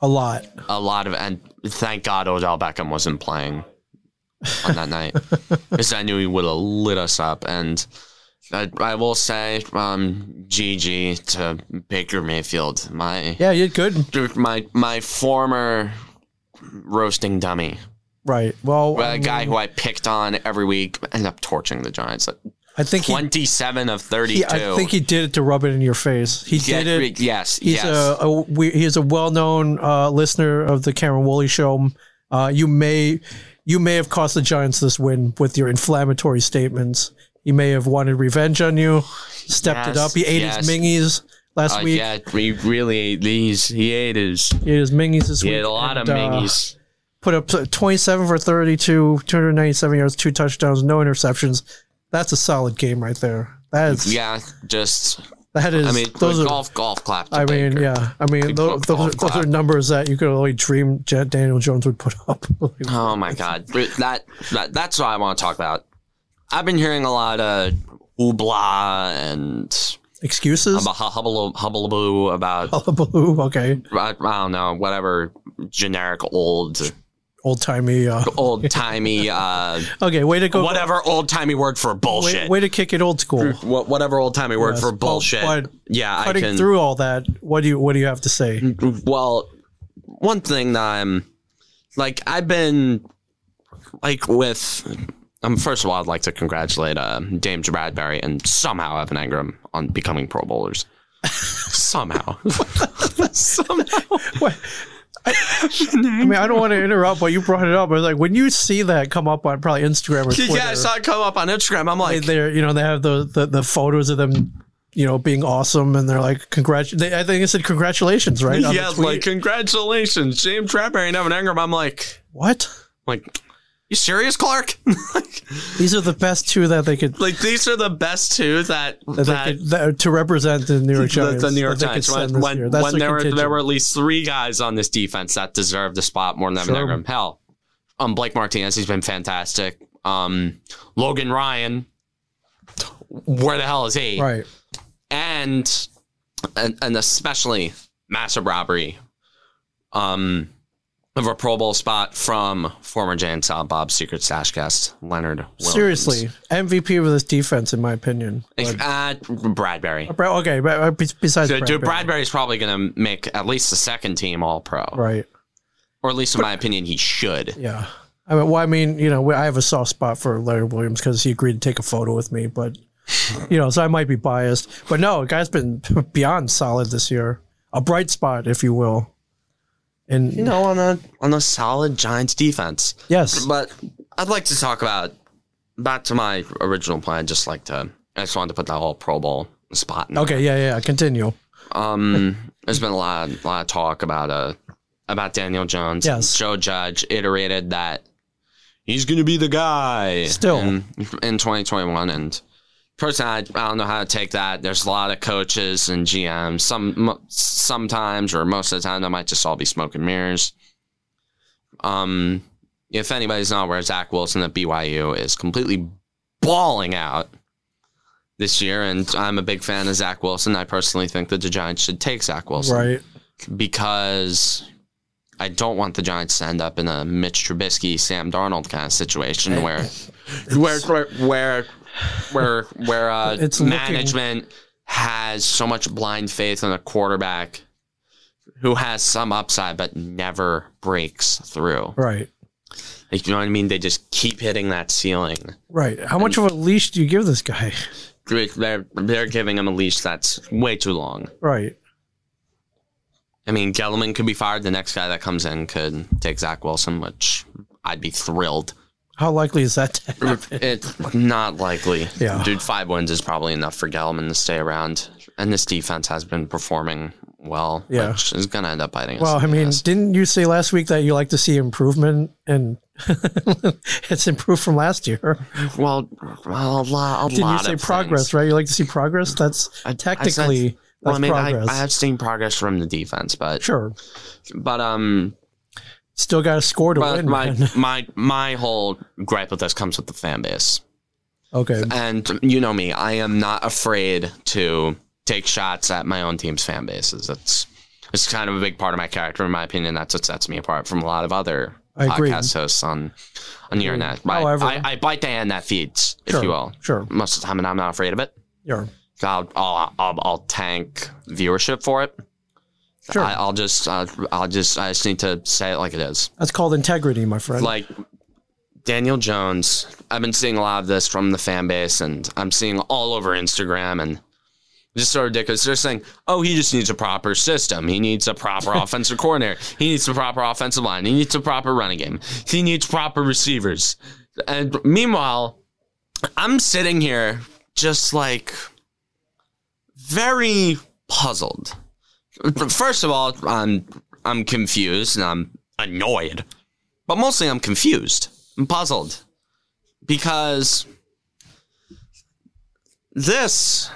a lot. a lot of, and thank God Odell Beckham wasn't playing on that night <laughs> because I knew he would have lit us up. And I, I will say, um, GG to Baker Mayfield, my Yeah, you good. my my former roasting dummy, Right. Well, a guy who I picked on every week, ended up torching the Giants. I think he, Twenty-seven of he. thirty-two. I think he did it to rub it in your face. He Yeah, did it. Yes, He's yes. a, a we, he's a well-known uh, listener of the Cameron Woolley show. Uh, you may you may have cost the Giants this win with your inflammatory statements. He may have wanted revenge on you, stepped it up. He ate yes. his mingies last Uh, week. yeah, he really ate these. He ate his. He ate his mingies this He week. ate a lot of and, uh, mingies. Put up 27 for 32, 297 yards, two touchdowns, no interceptions. That's a solid game right there. That is, Yeah, just. that is, I mean, those are, golf, golf clap. I mean, Baker. yeah. I mean, those, those, are, those are numbers that you could only dream Daniel Jones would put up. <laughs> Oh my god, that, that that's what I want to talk about. I've been hearing a lot of oobla and Excuses? about hubble hubbleaboo about Hullabaloo. Okay. I, I don't know whatever generic old Old timey. Uh, <laughs> old timey uh okay, way to go. whatever old timey word for bullshit. way to kick it old school. Whatever old timey word Yes, for bullshit. but yeah, I Cutting can. through all that, what do you what do you have to say? Well, one thing that I'm like, I've been like with. Um, first of all, I'd like to congratulate uh, Dame Bradberry and somehow Evan Engram on becoming Pro Bowlers. somehow, <laughs> somehow. What? <laughs> I, mean, I don't want to interrupt, but you brought it up. I was like, when you see that come up on probably Instagram or Twitter, Yeah, I saw it come up on Instagram. I'm like, they're you know they have the, the the photos of them, you know, being awesome, and they're like, congrat. They, I think it said congratulations, right? on yeah, like congratulations, James Bradberry and Evan Engram. I'm like, what? like, you serious, Clark? <laughs> These are the best two that they could like, these are the best two that that, that could that, to represent the New York the, Giants. the New York that they could Giants. When, when, when there were there were at least three guys on this defense that deserved a spot more than Evan Sure. Engram. Hell, um, Blake Martinez, he's been fantastic. Um, Logan Ryan, where the hell is he? right. And and, and especially massive robbery. Um. Of a Pro Bowl spot from former Silent Bob Secret Stash guest Leonard. Williams. Seriously, MVP of this defense, in my opinion. But- uh, Bradberry. Bra- okay, but uh, be- besides Dude, Bradberry. Bradberry's probably going to make at least the second team All Pro, right? or at least in my opinion, he should. Yeah. I mean, well, I mean, you know, I have a soft spot for Leonard Williams because he agreed to take a photo with me, but you know, so I might be biased. But no, guy's been <laughs> beyond solid this year, a bright spot, if you will. And You know, on a on a solid Giants defense. yes, But I'd like to talk about back to my original plan. Just like to, I just wanted to put that whole Pro Bowl spot. In there. okay, yeah, yeah, continue. Um, <laughs> there's been a lot, a lot of talk about uh about Daniel Jones. Yes. Joe Judge iterated that he's going to be the guy Still. in, in 2021, and personally, I, I don't know how to take that. There's a lot of coaches and GMs. Some sometimes or most of the time, that might just all be smoke and mirrors. Um, if anybody's not aware, Zach Wilson at BYU is completely balling out this year, and I'm a big fan of Zach Wilson. I personally think that the Giants should take Zach Wilson Right. because I don't want the Giants to end up in a Mitch Trubisky, Sam Darnold kind of situation <laughs> where, where, where, where, where, where uh, <laughs> It's looking- management has so much blind faith in a quarterback who has some upside but never breaks through. Right. Like, you know what I mean? They just keep hitting that ceiling. Right. How much of a leash do you give this guy? They're, they're giving him a leash that's way too long. Right. I mean, Gettleman could be fired. The next guy that comes in could take Zach Wilson, which I'd be thrilled. How likely is that to <laughs> happen? It's not likely. Yeah. Dude, five wins is probably enough for Gettleman to stay around. And this defense has been performing well, Yeah. which is going to end up biting us. Well, I mean, ass. didn't you say last week that you like to see improvement and <laughs> it's improved from last year? well, well, a lot, a Didn't you say progress, things. right? You like to see progress? That's I- I said- technically Well, I mean, I. I have seen progress from the defense, but sure. but um, Still got a score to but win. my man. <laughs> my my whole gripe with this comes with the fan base. Okay. And you know me, I am not afraid to take shots at my own team's fan bases. It's it's kind of a big part of my character, in my opinion. That's what sets me apart from a lot of other I agree. podcast hosts on on the internet. I, However- I, I bite the hand that feeds, if Sure. you will. Sure. Most of the time, and I'm not afraid of it. Sure. I'll I'll, I'll, I'll tank viewership for it. Sure. I, I'll just uh, I'll just I just need to say it like it is. That's called integrity, my friend. Like Daniel Jones, I've been seeing a lot of this from the fan base, and I'm seeing all over Instagram, and just so ridiculous. They're saying, "Oh, he just needs a proper system. He needs a proper <laughs> offensive coordinator. He needs a proper offensive line. He needs a proper running game. He needs proper receivers." And meanwhile, I'm sitting here just like very puzzled. First of all, I'm I'm confused and I'm annoyed, but mostly I'm confused. I'm puzzled because this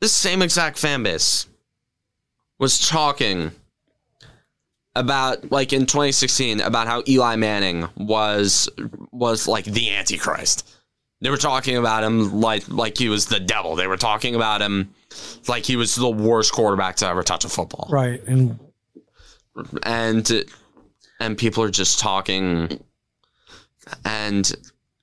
this same exact fan base was talking about like in 2016 about how Eli Manning was was like the antichrist. They were talking about him like like he was the devil. They were talking about him like he was the worst quarterback to ever touch a football. right. And And and people are just talking and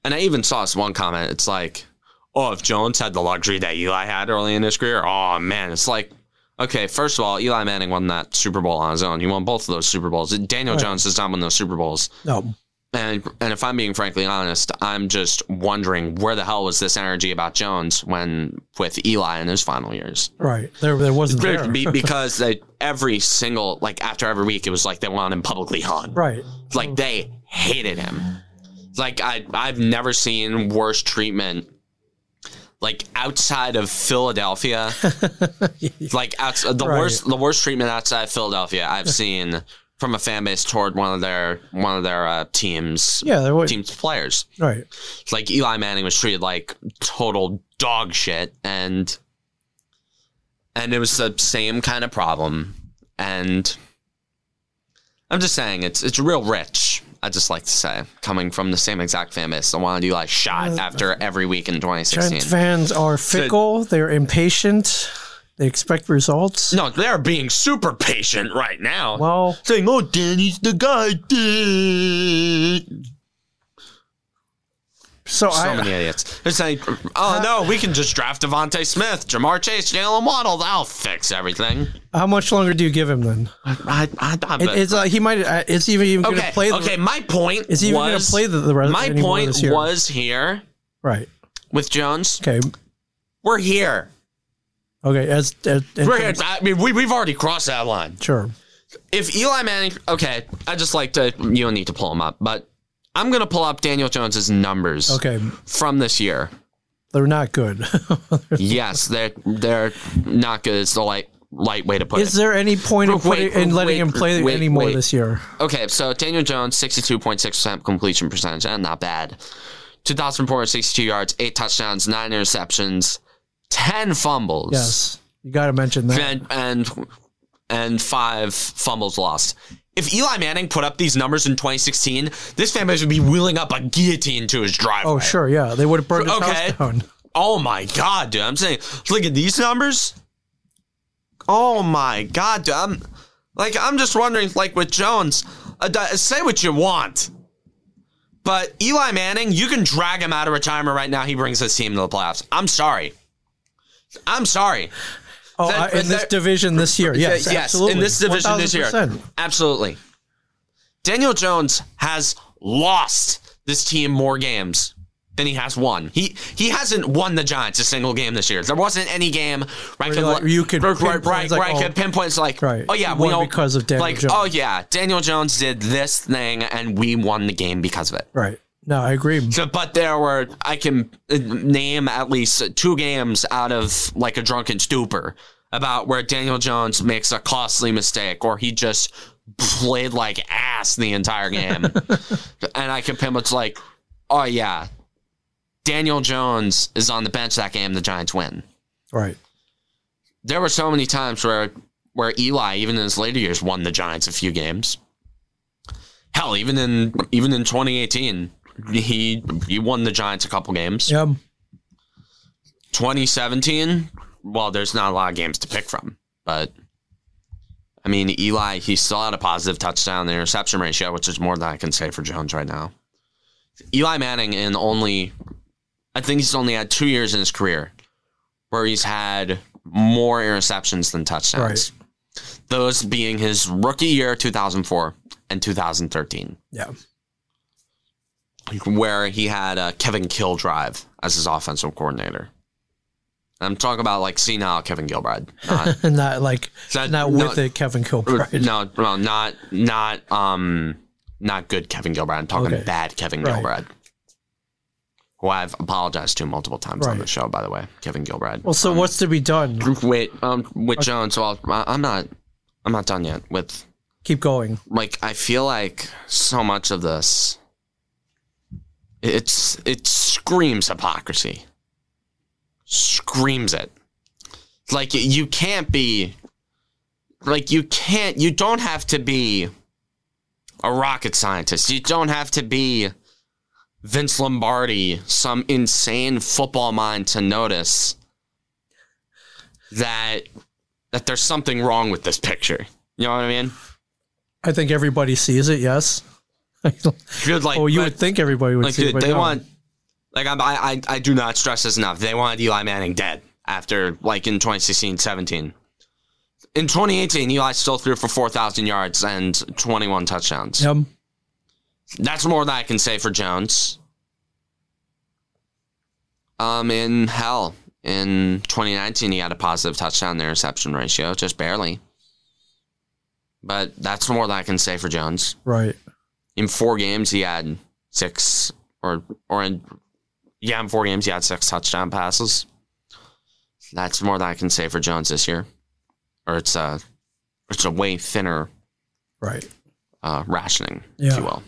and I even saw this one comment. It's like, oh, if Jones had the luxury that Eli had early in his career, oh man, it's like Okay, first of all, Eli Manning won that Super Bowl on his own. He won both of those Super Bowls. Daniel Right. Jones has not won those Super Bowls. no. And and if I'm being frankly honest, I'm just wondering where the hell was this energy about Jones when with Eli in his final years? Right. There there wasn't there. Be- <laughs> because they, every single like after every week, it was like they wanted him publicly hung. right. Like they hated him. Like I I've never seen worse treatment. Like outside of Philadelphia, <laughs> like outside the Right. worst the worst treatment outside of Philadelphia I've <laughs> seen from a fan base toward one of their one of their uh, teams Yeah, there was teams players. right. Like Eli Manning was treated like total dog shit, and and it was the same kind of problem. And I'm just saying, it's it's real rich. I just like to say, coming from the same exact fan base, that wanted Eli shot after every week in 2016. Giants fans are fickle. They're impatient. They expect results. No, they're being super patient right now. Well, saying, "Oh, Danny's the guy." so, So I many idiots. They're saying, "Oh no, we can just draft DeVonta Smith, Ja'Marr Chase, Jaylen Waddle. That'll fix everything." how much longer do you give him then? I, I, I, It, it's like he might. Uh, he even, even going okay, to play? The, okay. My point Is he even going to play the, the rest? my point was here right. with Jones. Okay. We're here. Okay. As, as, as We're. I mean, we, we've already crossed that line. sure. If Eli Manning, okay, I just like to. You don't need to pull him up, but I'm gonna pull up Daniel Jones's numbers Okay. from this year. They're not good. <laughs> yes, they're they're not good. It's the light light way to put Is it. there any point in, Wait, in letting wait, him play wait, anymore this year? Okay, so Daniel Jones, sixty-two point six percent completion percentage, and not bad. Two thousand four hundred sixty-two yards, eight touchdowns, nine interceptions, 10 fumbles. Yes, you got to mention that. and and and five fumbles lost. If Eli Manning put up these numbers in 2016, this fan base would be wheeling up a guillotine to his driveway. Oh, sure, yeah, they would have burned his Okay. house down. Oh my god, dude! I'm saying, look at these numbers. Oh my god, dude! I'm like, I'm just wondering, like with Jones, uh, di- say what you want, but Eli Manning, you can drag him out of retirement right now. He brings his team to the playoffs. I'm sorry. I'm sorry. Oh, That- uh, in this division this year, yes, yes, absolutely. in this division this year, absolutely. Daniel Jones has lost this team more games than he has won. He he hasn't won the Giants a single game this year. There wasn't any game where I Where could, like- you could right, right, pinpoint, right, like, where I oh, could pinpoint. Like, right, oh yeah, we know because of Daniel like, Jones. oh yeah, Daniel Jones did this thing and we won the game because of it. Right. No, I agree. So, but there were I can uh, name at least two games out of like a drunken stupor about where Daniel Jones makes a costly mistake or he just played like ass the entire game, <laughs> and I can pinpoint like, oh yeah, Daniel Jones is on the bench that game. The Giants win. Right. There were so many times where where Eli, even in his later years, won the Giants a few games. Hell, even in even in 2018, he he won the Giants a couple games. Yep. 2017, well, there's not a lot of games to pick from, but I mean, Eli, he still had a positive touchdown interception ratio, which is more than I can say for Jones right now. Eli Manning, in only, I think he's only had two years in his career where he's had more interceptions than touchdowns. Those being his rookie year, 2004, and 2013 Yeah. Where he had uh, Kevin Gilbride as his offensive coordinator. I'm talking about like senile Kevin Gilbride, not And <laughs> not like not no- with it, Kevin Gilbride. no, no, not not um not good Kevin Gilbride. I'm talking Okay. bad Kevin Right. Gilbride, who I've apologized to multiple times on the show. By the way, Kevin Gilbride. Well, so Um, what's to be done? wait um with Jones? Well, I- I'm not I'm not done yet with Keep going. like I feel like so much of this it's it screams hypocrisy. Screams it. Like you can't be like you can't you don't have to be a rocket scientist. You don't have to be Vince Lombardi, some insane football mind to notice that that there's something wrong with this picture. You know what I mean? I think everybody sees it. Yes. Good, like, oh, you like, would think everybody would like, see dude, but they no. want, like, I'm, I, I, I do not stress this enough. They wanted Eli Manning dead after, like, in 2016, 17. In 2018, Eli still threw for 4,000 yards and 21 touchdowns. Yep. That's more than I can say for Jones. Um, in hell, in 2019, he had a positive touchdown to interception ratio, just barely. But that's more than I can say for Jones. Right. In four games, he had six, or or in yeah, in four games, he had six touchdown passes. That's more than I can say for Jones this year, or it's a it's a way thinner Right. uh, rationing, if you will.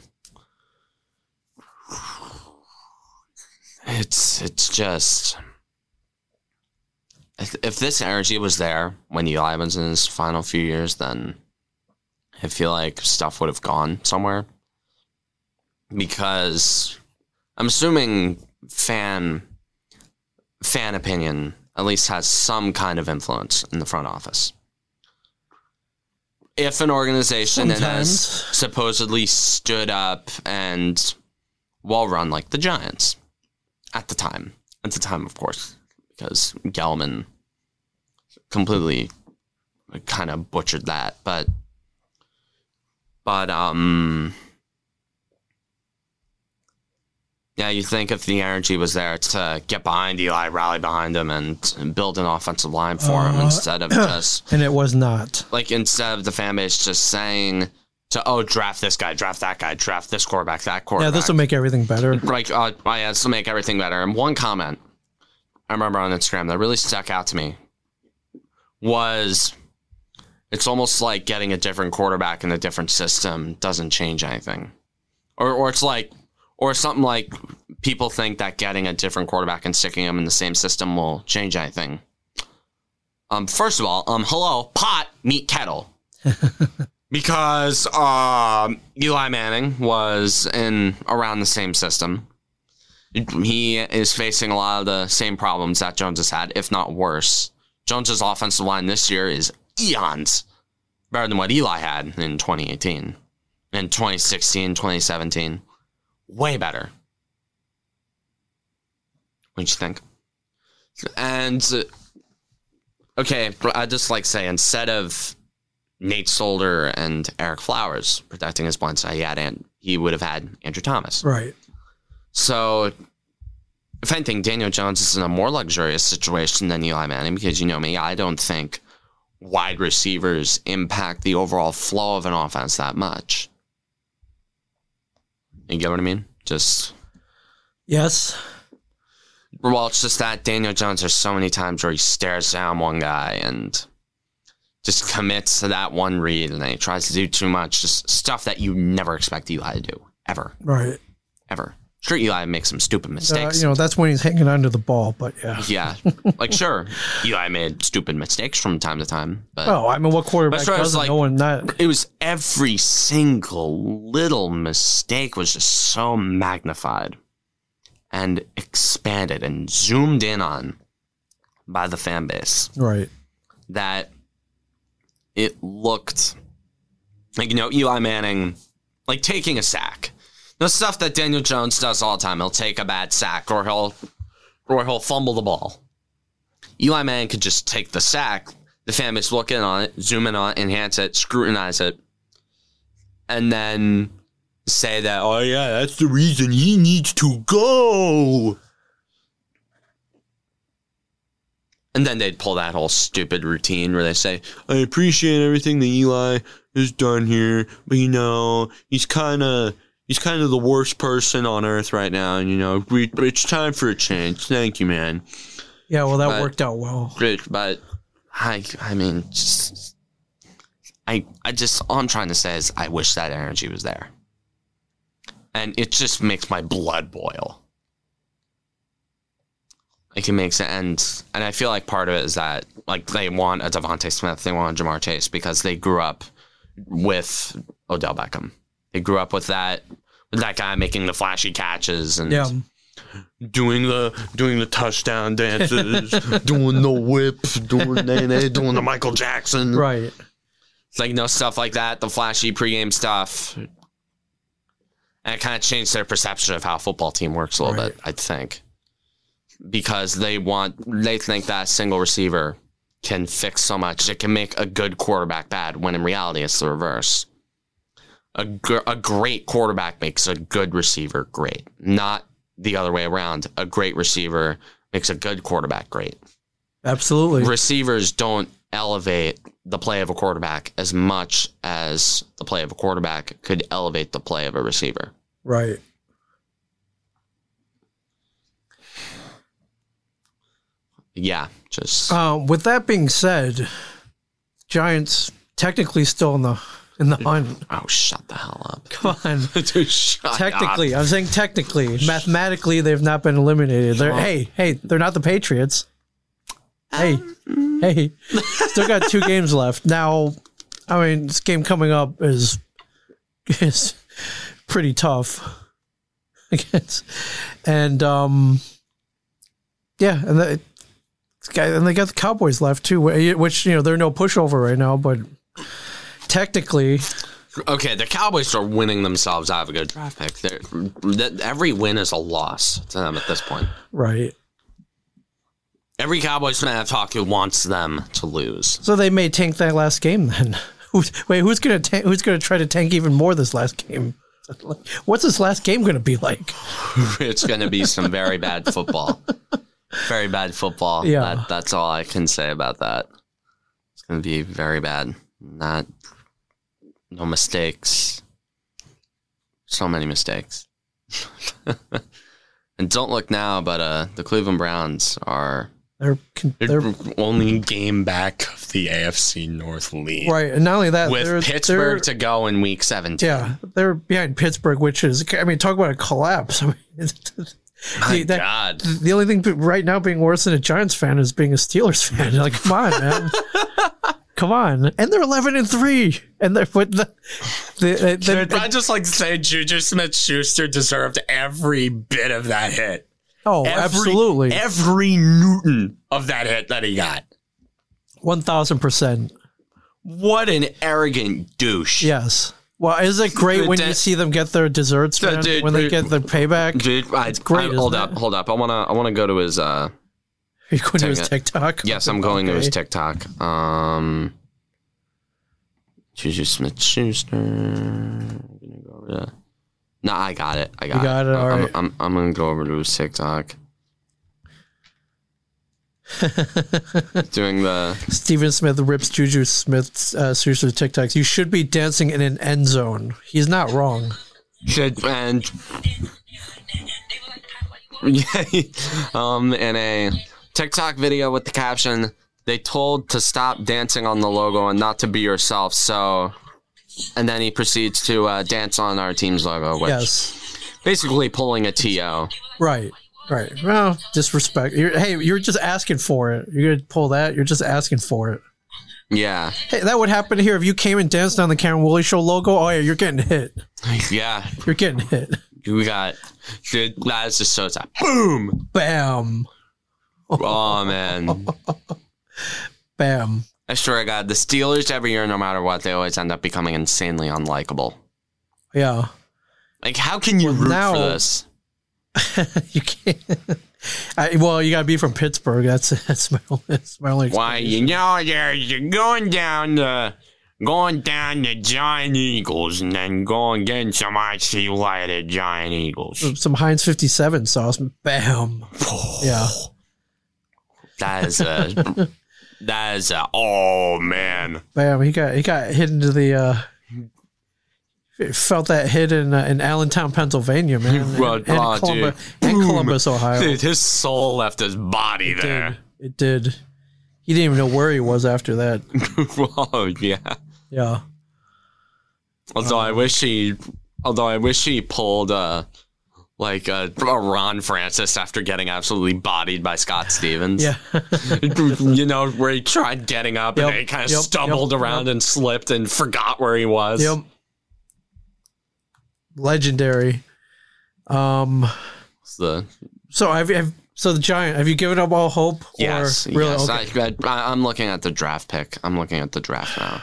It's it's just if, if this energy was there when Eli was in his final few years, then I feel like stuff would have gone somewhere. Because I'm assuming fan fan opinion at least has some kind of influence in the front office. If an organization that has supposedly stood up and well run like the Giants at the time. At the time, of course, because Gettleman completely kind of butchered that. But, but, um, yeah, you think if the energy was there to get behind Eli, rally behind him, and, and build an offensive line for him Uh, instead of <clears throat> just And it was not. like instead of the fan base just saying to oh draft this guy, draft that guy, draft this quarterback, that quarterback. Yeah, this will make everything better. like uh, oh yeah, this will make everything better. And one comment I remember on Instagram that really stuck out to me was it's almost like getting a different quarterback in a different system doesn't change anything, or or it's like or something like people think that getting a different quarterback and sticking him in the same system will change anything. Um, first of all, um, hello, pot meet kettle, <laughs> because um, Eli Manning was in around the same system. He is facing a lot of the same problems that Jones has had, if not worse. Jones's offensive line this year is eons better than what Eli had in 2018, in 2016, 2017. Way better. What do you think? And uh, okay, I just like say instead of Nate Solder and Ereck Flowers protecting his blind side, he had An- he would have had Andrew Thomas. Right. So, if anything, Daniel Jones is in a more luxurious situation than Eli Manning because you know me, I don't think wide receivers impact the overall flow of an offense that much. You get what I mean? Just Yes. well, it's just that Daniel Jones. There's so many times where he stares down one guy and just commits to that one read, and then he tries to do too much. Just stuff that you never expect Eli to do, ever, Right. ever. Sure, Eli makes some stupid Uh, mistakes. you know, that's when he's hanging under the ball, but yeah. yeah, like <laughs> sure, Eli made stupid mistakes from time to time, but Oh, I mean, what quarterback That's why I was doesn't like- know that? it was every single little mistake was just so magnified and expanded and zoomed in on by the fan base Right. that it looked like you know Eli Manning like taking a sack. The stuff that Daniel Jones does all the time. He'll take a bad sack or he'll or he'll fumble the ball. Eli Manning could just take the sack, the fan base look in on it, zoom in on it, enhance it, scrutinize it, and then say that, oh yeah, that's the reason he needs to go. And then they'd pull that whole stupid routine where they say, I appreciate everything that Eli has done here, but you know, he's kind of he's kind of the worst person on earth right now, and you know, we, it's time for a change. Thank you, man. Yeah, well, that But- worked out well. But, but I I mean, just I I just all I'm trying to say is I wish that energy was there, and it just makes my blood boil. Like it makes it, and and I feel like part of it is that like they want a DeVonta Smith, they want a Ja'Marr Chase because they grew up with Odell Beckham. They grew up with that with that guy making the flashy catches and Yeah. doing the doing the touchdown dances, <laughs> doing the whip, doing the doing the Michael Jackson, Right. It's like no stuff like that, the flashy pregame stuff, and it kind of changed their perception of how a football team works a little Right. bit. I think because they want they think that a single receiver can fix so much. It can make a good quarterback bad when in reality it's the reverse. A, gr- a great quarterback makes a good receiver great, not the other way around. A great receiver makes a good quarterback great. Absolutely. Receivers don't elevate the play of a quarterback as much as the play of a quarterback could elevate the play of a receiver. Right. Yeah, just Uh, with that being said, Giants technically still in the in the hunt. oh, shut the hell up. <laughs> Come on. <laughs> Dude, technically, up. I'm saying technically, mathematically, they've not been eliminated. They're, hey, hey, they're not the Patriots. Hey, hey, <laughs> still got two games left. Now, I mean, this game coming up is is pretty tough. I guess, and um, yeah, and the guy and they got the Cowboys left too, which you know they're no pushover right now, but technically, Okay, the Cowboys are winning themselves out of a good draft pick. That every win is a loss to them at this point. right. Every Cowboys fan I've talked to wants them to lose. So they may tank that last game then. <laughs> Who's, wait, who's gonna tank, who's gonna try to tank even more this last game? <laughs> What's this last game gonna be like? <laughs> it's going to be some very bad football. Very bad football. Yeah. That, that's all I can say about that. It's going to be very bad. Not, no mistakes. So many mistakes. <laughs> and don't look now, but uh, the Cleveland Browns are They're they're they're only game back of the AFC North lead. right, and not only that, With they're, Pittsburgh to go in week 17. yeah, they're behind Pittsburgh, which is I mean, talk about a collapse. <laughs> I mean, My that- God. The only thing right now being worse than a Giants fan is being a Steelers fan. <laughs> Like, come on, man. Come on. And they're 11 and 3. And they're with the. the, the, Dude, I just like to say Juju Smith Schuster deserved every bit of that hit. oh, Every, absolutely. Every Newton of that hit that he got. 1000%. What an arrogant douche. Yes. Well, is it great Dude, when you see them get their desserts, man? dude, when they get their payback? Dude, I, great, I- hold up, it? hold up. I wanna I wanna go to his uh <laughs> Are you going to his it. TikTok? yes, I'm going to his Okay. TikTok. Um Juju Smith Schuster. Gonna go over to- No, I got it. I got, got it? I'm, All I'm, right. I'm, I'm gonna go over to his TikTok. <laughs> Doing the Steven Smith rips Juju Smith's uh, Schuster TikToks. You should be dancing in an end zone. He's not wrong. should and <laughs> yeah, um, in a TikTok video with the caption, they told to stop dancing on the logo and not to be yourself. So, and then he proceeds to uh, dance on our team's logo, which Yes. basically pulling a TO. Right. Right. Well, disrespect. You're, hey, you're just asking for it. You're gonna pull that. You're just asking for it. Yeah, Hey, that would happen here if you came and danced on the Cameron Woolley Show logo. Oh yeah, you're getting hit. <laughs> yeah. You're getting hit. We got dude, that is just so sad. Boom. Bam. Oh man. <laughs> Bam. I swear to God, the Steelers every year, no matter what, they always end up becoming insanely unlikable. Yeah. Like, how can you Well, root now- for this? <laughs> you can't. I, well, you gotta be from Pittsburgh. That's that's my only, that's my only. Why, you know, you're, you're going down the going down the Giant Eagles and then going getting some IC Light at Giant Eagles. Some Heinz 57 sauce. Bam. <sighs> Yeah. That is a <laughs> that is a oh man. Bam. He got he got hit into the. uh Felt that hit in uh, in Allentown, Pennsylvania, man, and, <laughs> Well, and, oh, Columbu- dude. and Columbus, Ohio. Dude, his soul left his body It there. did. It did. He didn't even know where he was after that. <laughs> oh yeah. Yeah. Although I wish he, although I wish he pulled uh like uh, a Ron Francis after getting absolutely bodied by Scott Stevens. Yeah. <laughs> you know where he tried getting up Yep, and he kind of yep, stumbled yep, around and slipped and forgot where he was. yep. Legendary. Um. The So have you so the Giant? Have you given up all hope? Or yes, really? yes. Okay. I, I, I'm looking at the draft pick. I'm looking at the draft now.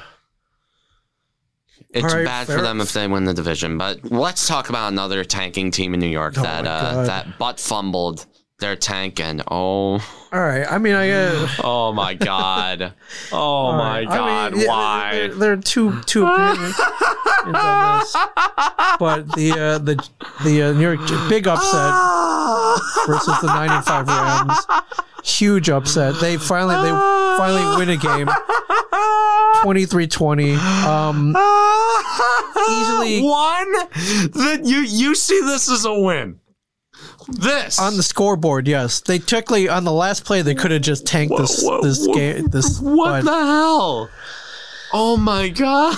It's right, bad fair- for them if they win the division, but let's talk about another tanking team in New York Oh that uh, that butt fumbled their tank and oh all right. I mean, I. Uh, <laughs> oh my god <laughs> oh my right. god I mean, yeah, why There, there are two two opinions on this, but the uh, the the uh, New York big upset <laughs> versus the nine and five Rams. Huge upset. They finally they finally win a game. 23-20. Um, Easily- <laughs> one that you you see this as a win this on the scoreboard, yes. They technically on the last play they could have just tanked this Wha- wha- this game. This what but- the hell oh my god.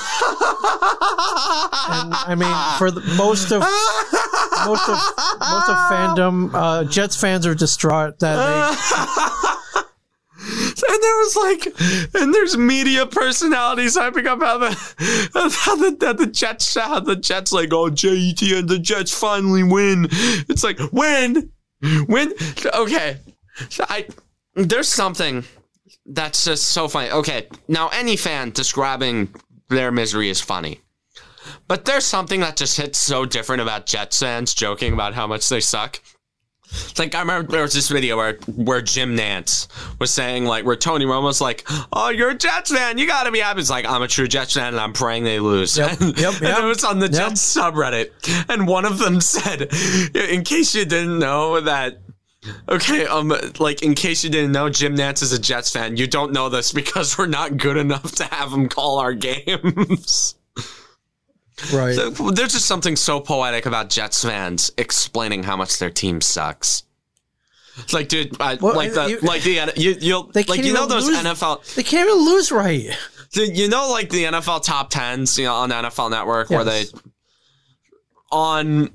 And I mean for the, most of most of most of fandom, uh, Jets fans are distraught that <laughs> and there was like, and there's media personalities hyping up how the how the, how the Jets how the Jets like oh JET and the Jets finally win. It's like when? When? Okay, I there's something that's just so funny. Okay, now any fan describing their misery is funny. But there's something that just hits so different about Jets fans joking about how much they suck. Like I remember there was this video where where Jim Nantz was saying like where Tony Romo's like, "Oh, you're a Jets fan, you got to be happy." It's like I'm a true Jets fan and I'm praying they lose. Yep, and, <laughs> yep, and yep, it was on the yep. Jets subreddit, and one of them <laughs> said, "In case you didn't know that." Okay, um, like in case you didn't know, Jim Nantz is a Jets fan. You don't know this because we're not good enough to have him call our games. right. There's just something so poetic about Jets fans explaining how much their team sucks. It's like, dude, I, Well, like the you- like the you you'll They like you know those lose. NFL They can't even lose right. you know like the NFL top tens you know on NFL Network where they on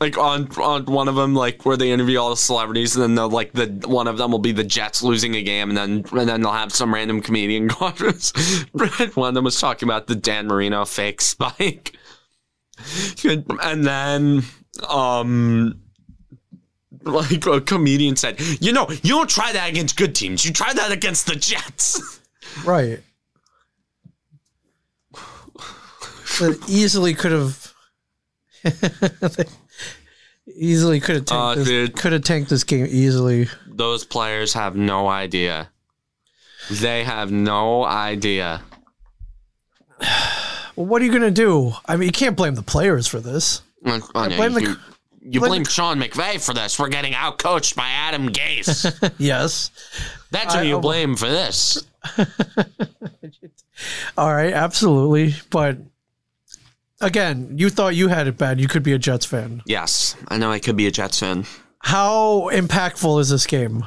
like on on one of them, like where they interview all the celebrities, and then they'll like the one of them will be the Jets losing a game, and then and then they'll have some random comedian <laughs> go on. <laughs> one of them was talking about the Dan Marino fake spike, <laughs> and then um. Like a comedian said, you know, you don't try that against good teams. You try that against the Jets. Right. That easily could have. Easily could have tanked Uh, this. Could have tanked this game easily. Those players have no idea. They have no idea. Well, <sighs> what are you gonna do? I mean, you can't blame the players for this. I blame the- you, you blame blame the- Sean McVay for this. We're getting outcoached by Adam Gase. <laughs> Yes. That's who I- you I- blame for this. <laughs> All right, absolutely. But again, you thought you had it bad. You could be a Jets fan. Yes, I know I could be a Jets fan. How impactful is this game?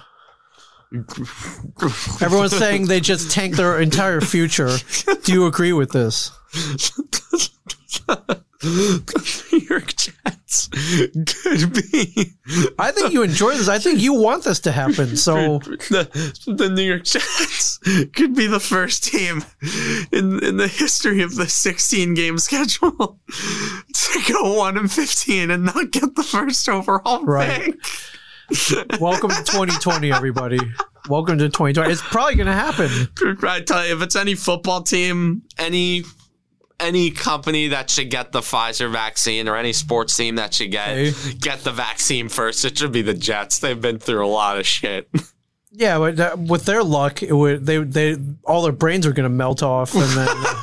Everyone's saying they just tanked their entire future. Do you agree with this? <laughs> New <laughs> York Jets could be I think you enjoy this. I think you want this to happen. So <laughs> the, the New York Jets could be the first team in in the history of the 16 game schedule <laughs> to go one and 15 and not get the first overall Right. pick. welcome to 2020, everybody. Welcome to 2020. It's probably going to happen. I tell you, if it's any football team, any any company that should get the Pfizer vaccine or any sports team that should get Okay. get the vaccine first, it should be the Jets. They've been through a lot of shit. Yeah, but uh, with their luck, it would they they all their brains are going to melt off, and then uh,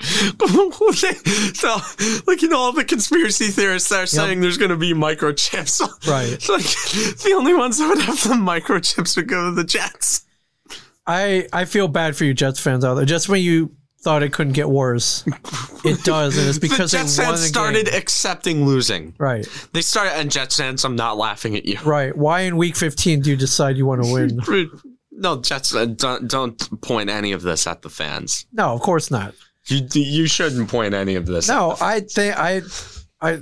<laughs> so, like you know, all the conspiracy theorists are saying there's going to be microchips. <laughs> Right. It's like the only ones that would have the microchips would go to the Jets. I I feel bad for you Jets fans out there. Just when you thought it couldn't get worse, it <laughs> does, and it's because Jets they won fans the started game. accepting losing. Right, They started, and Jets fans, I'm not laughing at you. right. Why in week 15 do you decide you want to win? <laughs> No, Jets, uh, don't don't point any of this at the fans. No, of course not. You you shouldn't point any of this. No, I think I I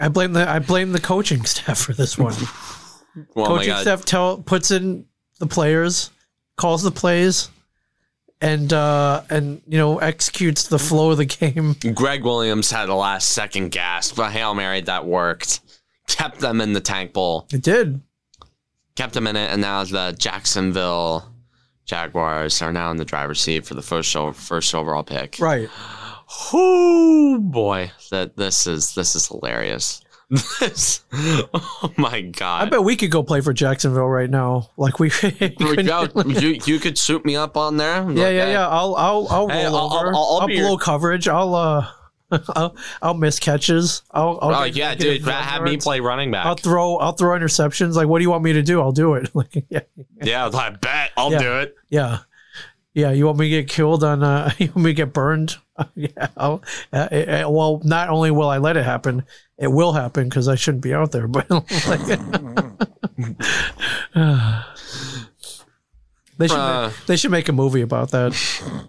I blame the I blame the coaching <laughs> staff for this one. my coaching staff tell puts in the players, calls the plays, and uh and you know executes the flow of the game. Gregg Williams had a last second gasp, a hail mary that worked, kept them in the tank bowl, It did. kept them in it, and now the Jacksonville Jaguars are now in the driver's seat for the first first overall pick. Right. Oh boy, that this is this is hilarious. This, <laughs> oh my god! I bet we could go play for Jacksonville right now. Like we <laughs> you you could shoot me up on there. Yeah, yeah, yeah. I'll I'll I'll roll Hey, I'll- I'll- over. I'll- I'll, I'll blow your- coverage. I'll uh <laughs> I'll, I'll miss catches. I'll, I'll Oh get yeah, dude. Have me play running back. I'll throw I'll throw interceptions. Like what do you want me to do? I'll do it. Like yeah. yeah, I bet I'll Yeah. do it. Yeah. Yeah, you want me to get killed on uh you want me to get burned? yeah. I'll, uh, well, not only will I let it happen, it will happen cuz I shouldn't be out there, <laughs> but like <sighs> They should Uh. make, they should make a movie about that. <laughs>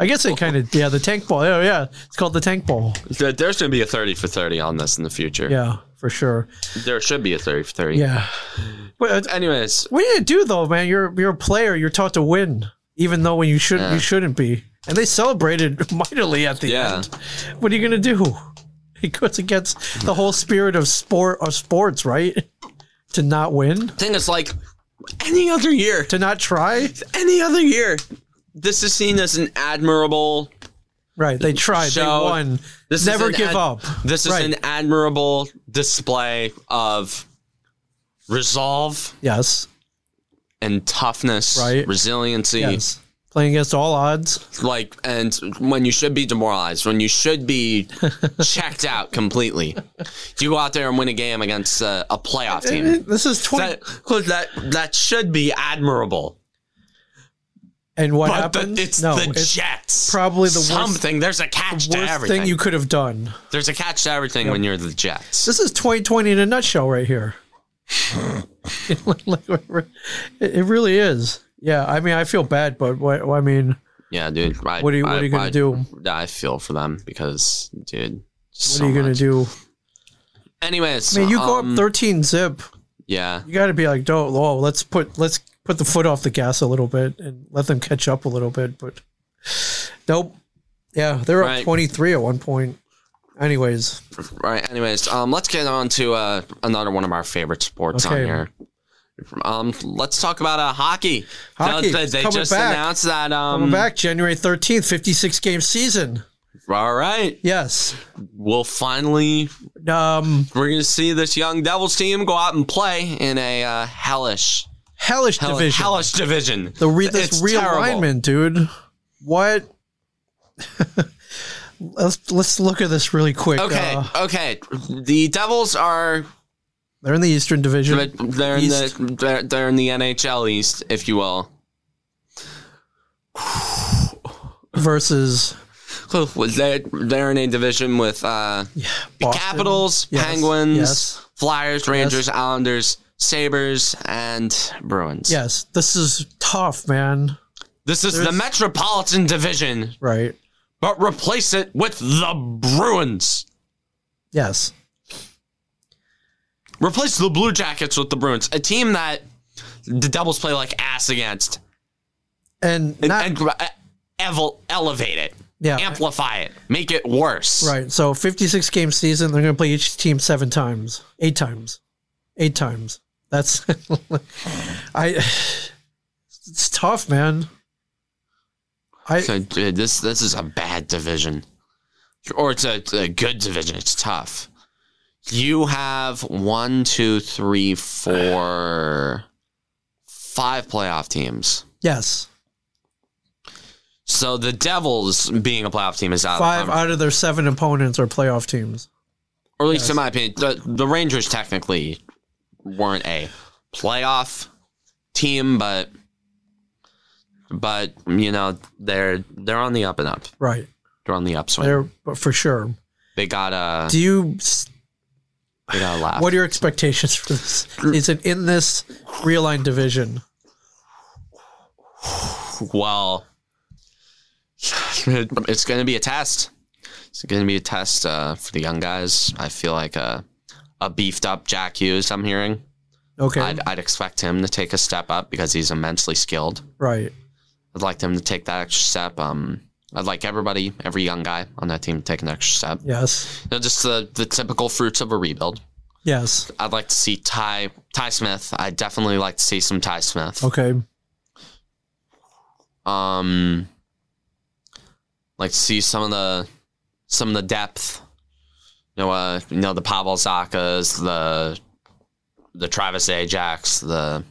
I guess they kind of yeah, the tank ball. Yeah, yeah. It's called the tank ball. There's going to be a 30 for 30 on this in the future. Yeah, for sure. There should be a 30 for 30. Yeah. But Anyways, what are you gonna do though, man? You're you're a player. You're taught to win, even though when you should Yeah. you shouldn't be. And they celebrated <laughs> mightily at the Yeah. end. What are you gonna do? <laughs> It goes against the whole spirit of sport of sports, right? To not win, thing is like any other year, to not try. any other year, this is seen as an admirable. Right? They tried. So, they won. This Never give ad- up. This is Right. an admirable display of resolve Yes. and toughness, Right. resiliency. Yes. Playing against all odds. Like, and when you should be demoralized, when you should be <laughs> checked out completely, you go out there and win a game against a, a playoff team. Eh, this is twenty. That, that that should be admirable. and what But the, happened? it's no, the it's Jets. probably the worst- something. There's a catch to worst everything. thing you could have done. There's a catch to everything when you're the Jets. This is 2020 in a nutshell, right here. <sighs> <laughs> It really is. Yeah, I mean, I feel bad, but what I mean, Yeah, dude. I, What are you- what I- are you gonna I- do? I feel for them because, dude, What are you gonna do? Anyways, I mean, you go um, up 13 zip. Yeah, You got to be like, don't. Oh, let's put let's put the foot off the gas a little bit and let them catch up a little bit. But nope. Yeah, they're Right. up 23 at one point. Anyways, right. Anyways, um, let's get on to uh, another one of our favorite sports on here. Um, let's talk about uh, hockey. Hockey, They, they just back. announced that. Um, coming back January 13th, 56 game season. All right, Yes. we'll finally Um, we're gonna see this young Devils team go out and play in a uh, hellish, hellish hell- division. hellish division. the re- this It's terrible. realignment, dude. What? <laughs> let's let's look at this really quick. Okay, Uh, okay. The Devils are they're in the Eastern Division. they're in the they're, they're in the NHL East, if you will. versus They're, they're in a division with uh, Boston. Capitals, Yes, Penguins, yes. Flyers, Rangers, Islanders, Sabres, and Bruins. Yes, this is tough, man. This is the Metropolitan Division, Right. but replace it with the Bruins. Yes. Replace the Blue Jackets with the Bruins, a team that the Devils play like ass against, And and, not and elevate it, yeah. amplify it, make it worse. Right. So 56 game season, they're going to play each team 7 times. 8 times. 8 times. That's <laughs> I it's tough, man. I So, dude, this this is a bad division, or it's a, it's a good division. It's tough. You have one, two, three, four, five playoff teams. yes. So the Devils being a playoff team is out. 5 of out of their 7 opponents are playoff teams. or at least in my opinion, the, the Rangers technically weren't a playoff team, but but you know they're they're on the up and up. Right. They're on the upswing. They're but for sure. they got a Do you they got a laugh. what are your expectations for this? Is it in this realigned division? Well, <sighs> it's going to be a test. It's going to be a test uh, for the young guys. I feel like a, a beefed up Jack Hughes, I'm hearing. Okay. I'd, I'd expect him to take a step up because he's immensely skilled. right. I'd like him to take that extra step. Um, I'd like everybody, every young guy on that team to take an extra step. Yes. You know, just the, the typical fruits of a rebuild. Yes. I'd like to see Ty Ty Smith. I'd definitely like to see some Ty Smith. Okay. um like to see some of the some of the depth you know uh you know the Pavel Zachas the the Travis Zajacs the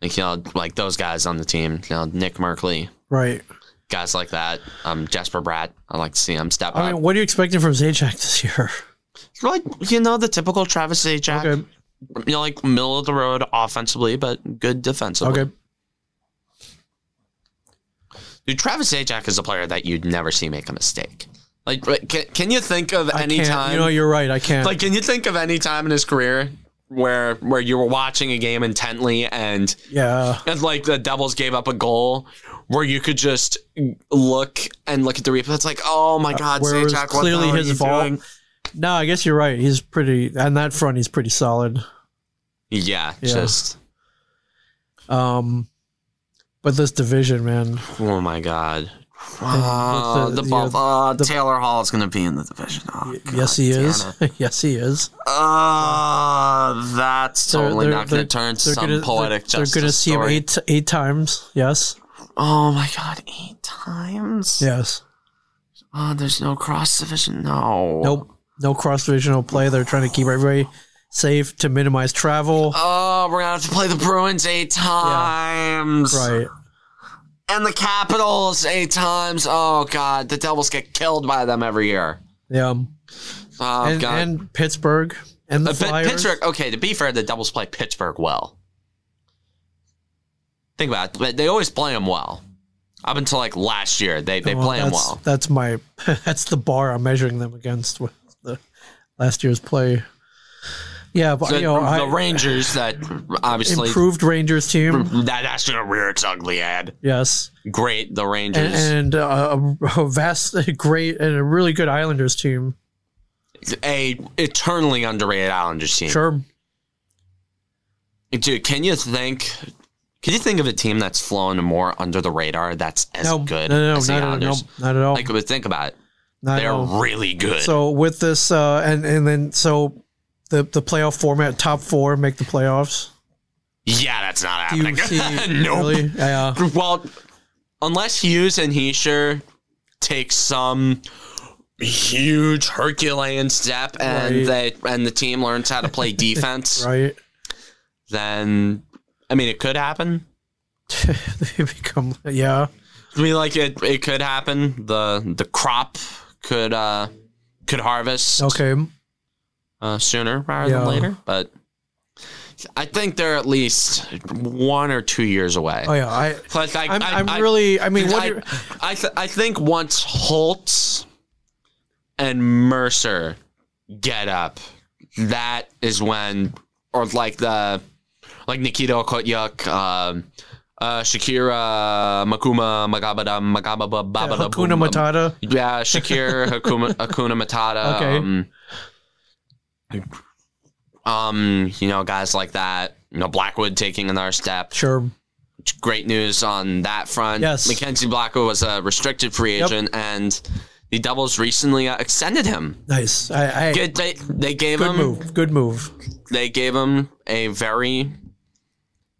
like you know like those guys on the team you know Nick Merkley Right. Guys like that um Jesper Bratt I'd like to see him step I up mean, what are you expecting from Zajac this year? <laughs> like you know the typical Travis Zajac Okay. you know like middle of the road offensively but good defensively Okay. Dude, Travis Zajac is a player that you'd never see make a mistake. Like, like, can, can you think of I any can't. time? You know, you're right. I can't. like, can you think of any time in his career where where you were watching a game intently and yeah. and like the Devils gave up a goal where you could just look and look at the replay? It's like, oh my God, Uh, where Zajac, clearly his fault. doing? No, I guess you're right. He's pretty on that front. He's pretty solid. Yeah, Yeah. just Um, but this division, man. oh my God. Oh, the, the- the- Taylor Hall is going to be in the division. Oh, God yes, he is. <laughs> yes, he is. Uh, that's They're- totally they're- not going to turn to some gonna- poetic They're, justice they're gonna see him eight eight times. Yes. Oh my god, eight times? Yes. Oh, there's no cross division. No. Nope. No cross divisional play. They're trying to keep everybody safe to minimize travel. Oh, we're gonna have to play the Bruins eight times. Right. And the Capitals eight times. Oh god, the Devils get killed by them every year. Yeah. Oh and, god. and Pittsburgh and the Uh, Flyers. Pittsburgh. Okay, to be fair, the Devils play Pittsburgh well. Think about it. but They always play them well. Up until like last year, they they Well, play them that's, well. That's my <laughs> that's the bar I'm measuring them against with the last year's play. Yeah, but The, you know, the I, Rangers that obviously improved Rangers team. that that's gonna rear its ugly head. Yes, Great, the Rangers. and, and uh, a vast, great, and a really good Islanders team. a eternally underrated Islanders team. Sure. Dude, can you think? Can you think of a team that's flown more under the radar that's as No, good no, no, no, as the not, at, no, not at all. Like, but think about it. not They're really good. So with this, uh, and and then so the the playoff format, top four make the playoffs. yeah, that's not happening. <laughs> nope. Really? Yeah. Well, unless Hughes and Hischier take some huge Herculean step and Right. they and the team learns how to play <laughs> defense, Right. then I mean it could happen. <laughs> they become yeah. I mean, like it, it could happen. The the crop could uh could harvest Okay. uh, sooner rather Yeah. than later, but I think they're at least one or two years away. Oh yeah. I. Plus, I, I'm, I, I- really. I mean, what? I, I, th- I think once Holtz and Mercer get up, that is when, or like the, like Nikita Okhotiuk, um, uh, Shakira, Makuma, Magabada, Magababa, yeah, Babada, Hakuna Matata. Yeah, Shakira <laughs> Hakuma, Hakuna Matata. Okay. Um, um, you know, guys like that. You know, Blackwood taking another step Sure. great news on that front. Yes. Mackenzie Blackwood was a restricted free Yep. agent, and the Devils recently uh, extended him. Nice. I. I Good- They, they gave good him move. Good move. they gave him a very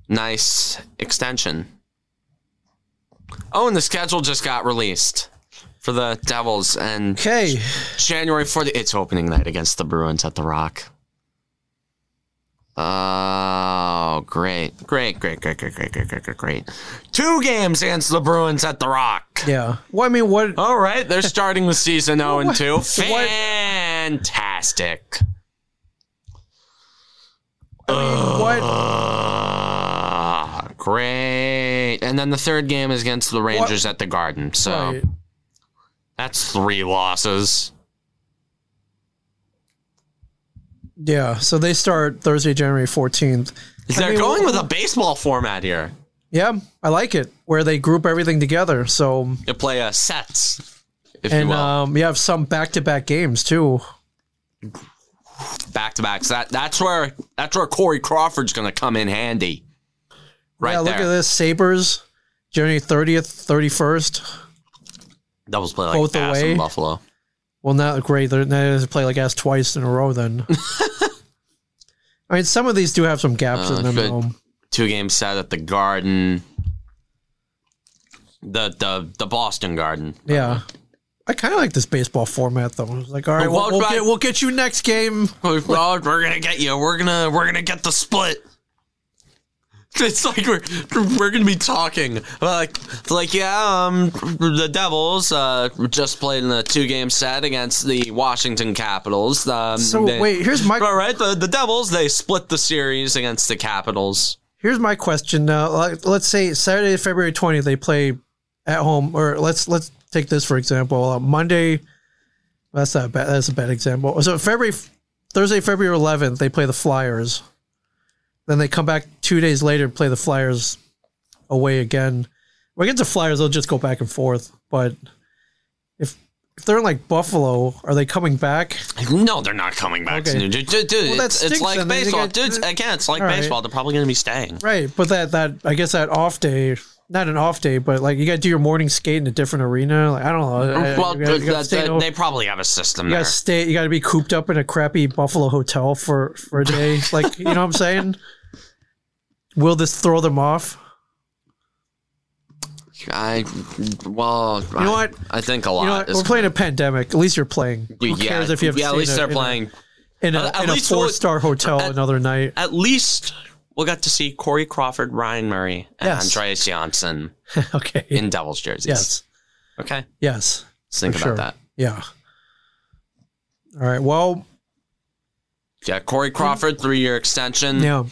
nice extension. Oh, and the schedule just got released for the Devils, and Okay. January 40th. It's opening night against the Bruins at the Rock. Oh, great. Great, great, great, great, great, great, great, great, great. Two games against the Bruins at the Rock. Yeah. Well, I mean, what? All right, they're starting the season 0 <laughs> and 2. What- Fantastic. I mean, what? Ah, great. And then the third game is against the Rangers at the Garden. So Right. that's three losses. Yeah. So they start Thursday, January fourteenth. They're going with a baseball format here. Yeah, I like it where they group everything together. So You play uh, sets, if you and will, um, you have some back-to-back games too. back to back. So that that's where that's where Corey Crawford's going to come in handy. Right yeah, there. look at this. Sabres, January thirtieth, thirty-first. Doubles play like Both ass away. in Buffalo. Well, not great. They're they play like ass twice in a row. Then. <laughs> I mean, some of these do have some gaps Uh, in them. good. Two games set at the Garden. The the the Boston Garden. Yeah. I kind of like this baseball format, though. It's like, all right, Well, we'll, we'll right. get we'll get you next game. Well, we're gonna get you. We're gonna we're gonna get the split. <laughs> It's like we're we're gonna be talking about like like yeah um the Devils uh just played in the two game set against the Washington Capitals. Um, So they- wait, here's my all right the the Devils they split the series against the Capitals. Here's my question. Now, like, let's say Saturday, February 20th, they play at home, or let's let's take this for example. Uh, Monday, that's not bad. That's a bad example. So February, Thursday, February 11th, they play the Flyers. Then they come back two days later and play the Flyers away again. When against the Flyers, they'll just go back and forth. But if if they're in like Buffalo, are they coming back? No, they're not coming back. Okay. Dude, dude, dude, Well, it's, it's like then. Baseball, dude. Again, it's like All right. baseball. They're probably gonna be staying. Right, but that that I guess that off day, not an off day, but like you got to do your morning skate in a different arena. Like I don't know. Well, you gotta- you gotta that- stay in that- a- they probably have a system you got to stay. You got to be cooped up in a crappy Buffalo hotel for for a day. <laughs> like you know what I'm saying? Will this throw them off? I well, you know what? I think a lot. You know, what? we're playing a pandemic. At least you're playing. Who yeah, cares if you have yeah. At least a, they're in a- playing. in a, At- at in a we'll- four star hotel at- another night? At least we'll get to see Corey Crawford, Ryan Murray, and Yes. Andreas Johnsson <laughs> okay. in Devils jerseys. yes. Okay. Yes. Let's think about sure. that. Yeah. All right. Well. Yeah, Corey Crawford, three-year extension. Yeah.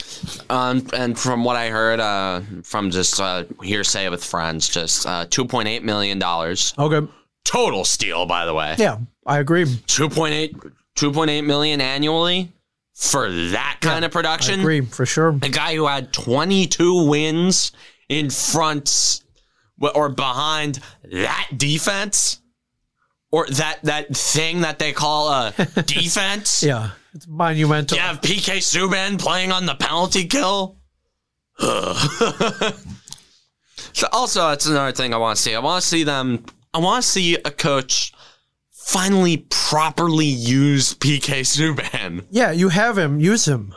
Um, and from what I heard, uh, from just uh, hearsay with friends, just uh, two point eight million dollars Okay. total steal. By the way, Yeah. I agree. 2.8 2.8 million annually for that kind of I production. agree for sure. A guy who had 22 wins in front or behind that defense. or that that thing that they call a <laughs> defense. Yeah, it's monumental. You have PK Subban playing on the penalty kill. <sighs> so also, that's another thing I want to see. I want to see them. I want to see a coach finally properly use PK Subban, Yeah, you have him. Use him.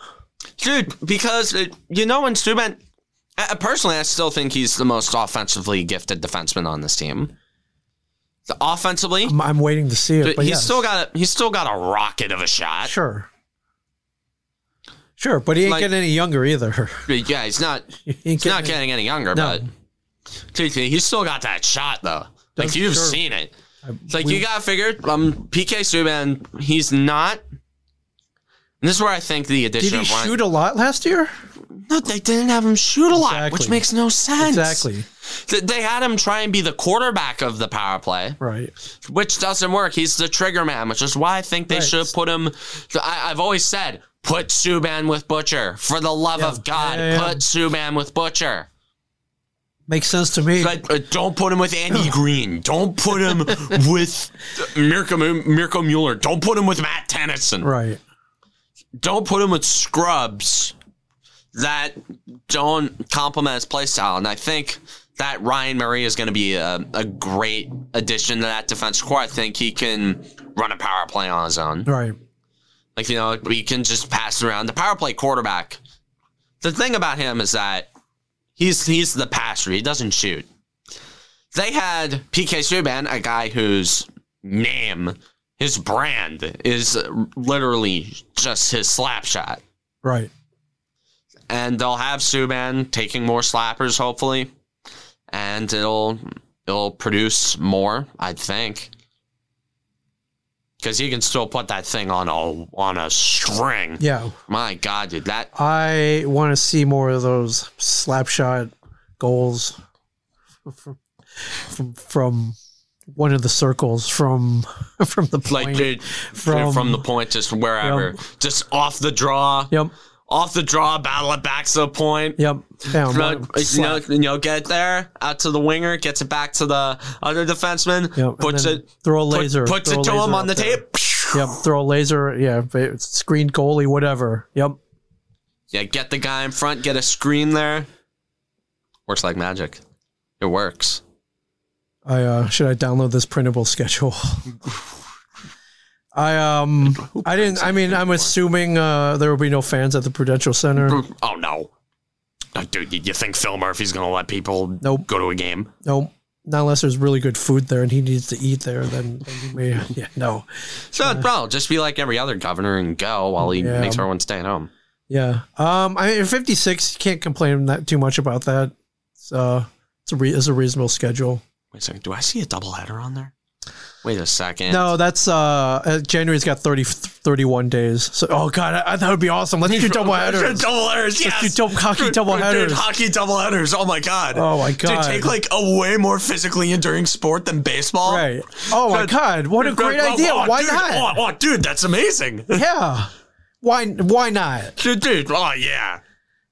dude. Because it, you know, when Subban, uh, personally, I still think he's the most offensively gifted defenseman on this team. Offensively, I'm, I'm waiting to see it. But he's yes. still got a he's still got a rocket of a shot. sure. Sure, but he ain't Like- getting any younger either. <laughs> Yeah, he's not <laughs> He he's not getting- any younger, No. but he's still got that shot though. Like Does- you've sure. seen it. It's like we- you gotta figure um PK Subban, he's not and this is where I think the addition. Did he shoot a lot last year? No, they didn't have him shoot a lot, Exactly. which makes no sense. Exactly. Th- They had him try and be the quarterback of the power play. Right. which doesn't work. He's the trigger man, which is why I think they Right. should have put him. I, I've always said, put Subban with Butcher. For the love Yeah. of God, Yeah, yeah, put Subban with Butcher. Makes sense to me. But uh, don't put him with Andy <laughs> Greene. Don't put him with Mirko, Mirco Mueller. Don't put him with Matt Tennyson. right. Don't put him with scrubs that don't complement his play style. And I think that Ryan Murray is going to be a, a great addition to that defense core. I think he can run a power play on his own. Right. Like, you know, we can just pass around the power play quarterback. The thing about him is that he's he's the passer. He doesn't shoot. They had PK Subban, a guy whose name, his brand is literally just his slap shot. Right. And they'll have Subban taking more slappers, hopefully. And it'll it'll produce more, I think. Because he can still put that thing on a on a string. Yeah. My God, dude, that I want to see more of those slap shot goals from from, from one of the circles from <laughs> from the point. like dude, from- from, the point just wherever, Yep. just off the draw, Yep. Off the draw, battle it back to the point. Yep. But, you know, you know, get there out to the winger, gets it back to the other defenseman, Yep, puts it, throw a put- laser. puts throw it to him on the there. tape. <laughs> Yep. Throw a laser. Yeah. Screen goalie. Whatever. Yep. Yeah, get the guy in front, get a screen there. Works like magic. It works. I uh, should I download this printable schedule? <laughs> I um I didn't. I mean, I'm assuming uh, there will be no fans at the Prudential Center. Oh no, Uh, dude! You you think Phil Murphy's gonna let people Nope. go to a game? Nope. Not unless there's really good food there and he needs to eat there. Then, then he may. <laughs> Yeah. No. So, bro, just be like every other governor and go while he Yeah. makes everyone stay at home. Yeah. Um. I mean, 56. You can't complain that too much about that. It's uh. It's a re- it's a reasonable schedule. Wait a second. Do I see a doubleheader on there? Wait a second. No, that's uh, uh January's got 30, 31 days. So oh god, I, I, that would be awesome. Let's do <laughs> double headers. Doubleheaders, yes. do double- hockey Dude, double dude, headers. hockey doubleheaders. Oh my god. Oh my god. Dude, take like a way more physically enduring sport than baseball. Right. Oh my Dude, god, what a great Oh, idea. oh, Why dude, not? Oh, oh, dude, that's amazing. <laughs> Yeah. Why why not? dude, dude, oh yeah.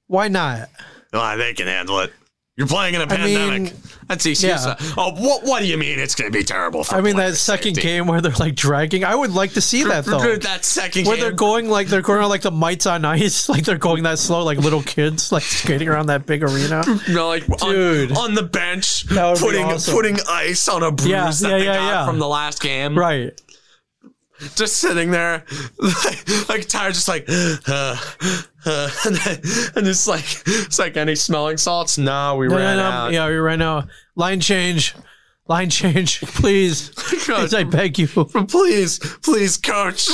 Why not? Oh, they can handle it. You're playing in a I mean, pandemic. That's easy. yeah. Oh, what? What do you mean it's going to be terrible? For I mean that second safety? game where they're like dragging. I would like to see that though. That second Where game. they're going like they're going on like the mites on ice, <laughs> like they're going that slow, like little kids, like skating around that big arena. <laughs> No, like Dude. on, on the bench, That would be putting awesome. putting ice on a bruise Yeah, that yeah, they got from the last game. Right. Just sitting there, <laughs> like, like tired, just like, <sighs> uh, uh, <laughs> and, then, and it's like it's like any smelling salts. No, we No, ran no, no. out. Yeah, you're right now. Line change. Line change. <laughs> Please. <laughs> Please, I beg you. Please, please, coach.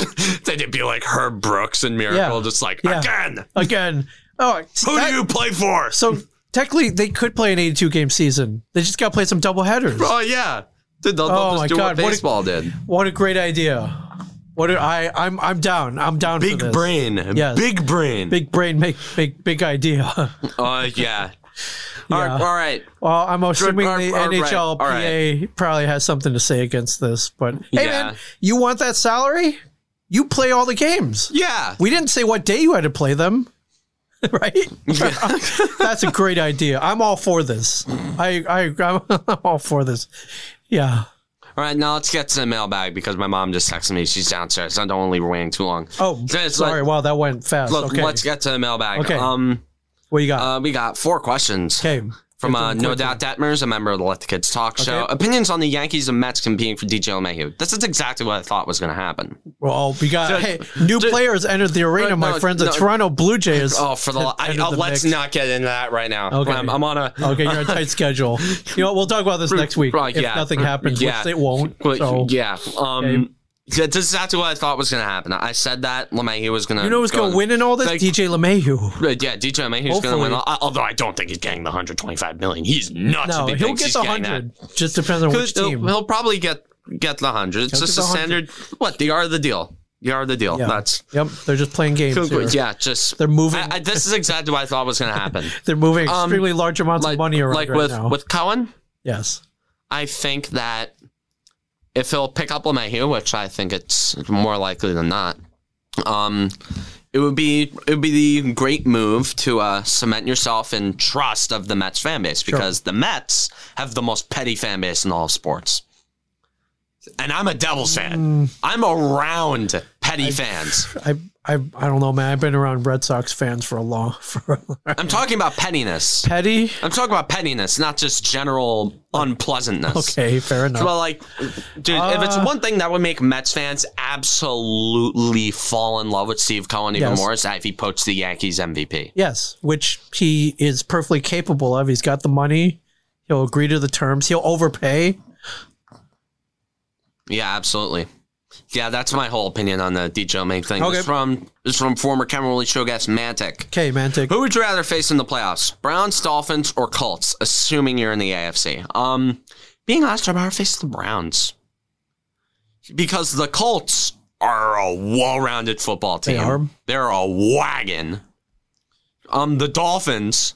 then They'd be like Herb Brooks and Miracle, Yeah. just like Yeah. again. Again. Oh, Who that- do you play for? So technically, they could play an 82 game season. They just got to play some double headers. Oh yeah, Dude, they'll, Oh, just my do God, what what a- did. What a great idea! What a, I I'm I'm down. I'm down. for Big brain, Yes. big brain. Big brain. Make big big idea. <laughs> Uh, yeah. All right, all right. well, I'm assuming all the right, all right, NHLPA probably has something to say against this. But hey, Yeah. man, you want that salary? You play all the games. Yeah. We didn't say what day you had to play them. <laughs> right? Yeah. <laughs> That's a great idea. I'm all for this. I, I, I'm all for this. Yeah. All right, now let's get to the mailbag because my mom just texted me. She's downstairs. I don't want to leave her waiting too long. Oh, So sorry. like- wow, that went fast. Look, okay. let's get to the mailbag. Okay. Um, what you got? uh, we got four questions. okay. From uh, No. Doubt Detmers, a member of the Let the Kids Talk show. Okay. Opinions on the Yankees and Mets competing for DJ LeMahieu. This is exactly what I thought was going to happen. Well, we got So- hey, new so- players entered the arena. No, my no, friends, the no. Toronto Blue Jays. Oh, for the I, oh, the let's mix. not get into that right now. Okay. I'm, I'm on a Okay, you're on a tight schedule. You know, we'll talk about this <laughs> next week Right, if yeah. nothing happens, Yeah. which it won't. But, So yeah. Um, Okay. Yeah, this is exactly what I thought was going to happen. I said that LeMahieu was going to. you know who's going to win in all this? Like- DJ LeMahieu. Yeah, DJ LeMahieu's going to win. Although I don't think he's getting the 125 million. He's nuts. No, he he'll get the getting that. hundred. Just depends on which He'll, team. he'll probably get get the hundred. It's He'll just a 100. standard. What the art of the deal? Art of the deal. Yeah. That's Yep, they're just playing games. cool, yeah. Just They're moving. I, I, this is exactly what I thought was going to happen. <laughs> They're moving Um, extremely large amounts like of money around like right with now. with Cohen. yes. I think that if he'll pick up LeMahieu, which I think it's more likely than not, um, it would be it would be the great move to uh, cement yourself in trust of the Mets fan base because the Mets have the most petty fan base in all sports. And I'm a Devils fan. Mm. I'm around petty fans. I, I I don't know, man. I've been around Red Sox fans for a long <laughs> for I'm talking about pettiness. petty. I'm talking about pettiness, not just general unpleasantness. Okay, fair enough. Well, like, dude, if it's Uh, one thing that would make Mets fans absolutely fall in love with Steve Cohen even Yes. more is that if he poached the Yankees MVP. Yes, which he is perfectly capable of. He's got the money. He'll agree to the terms. He'll overpay. Yeah, absolutely. Yeah, that's my whole opinion on the DJ May thing. Okay. It's from it's from former Cameron Show guest Mantic. Okay, Mantic. Who would you rather face in the playoffs? Browns, Dolphins, or Colts? Assuming you're in the AFC. Um, being honest, I'd rather face the Browns because the Colts are a well-rounded football team. They are. They're a wagon. Um, the Dolphins.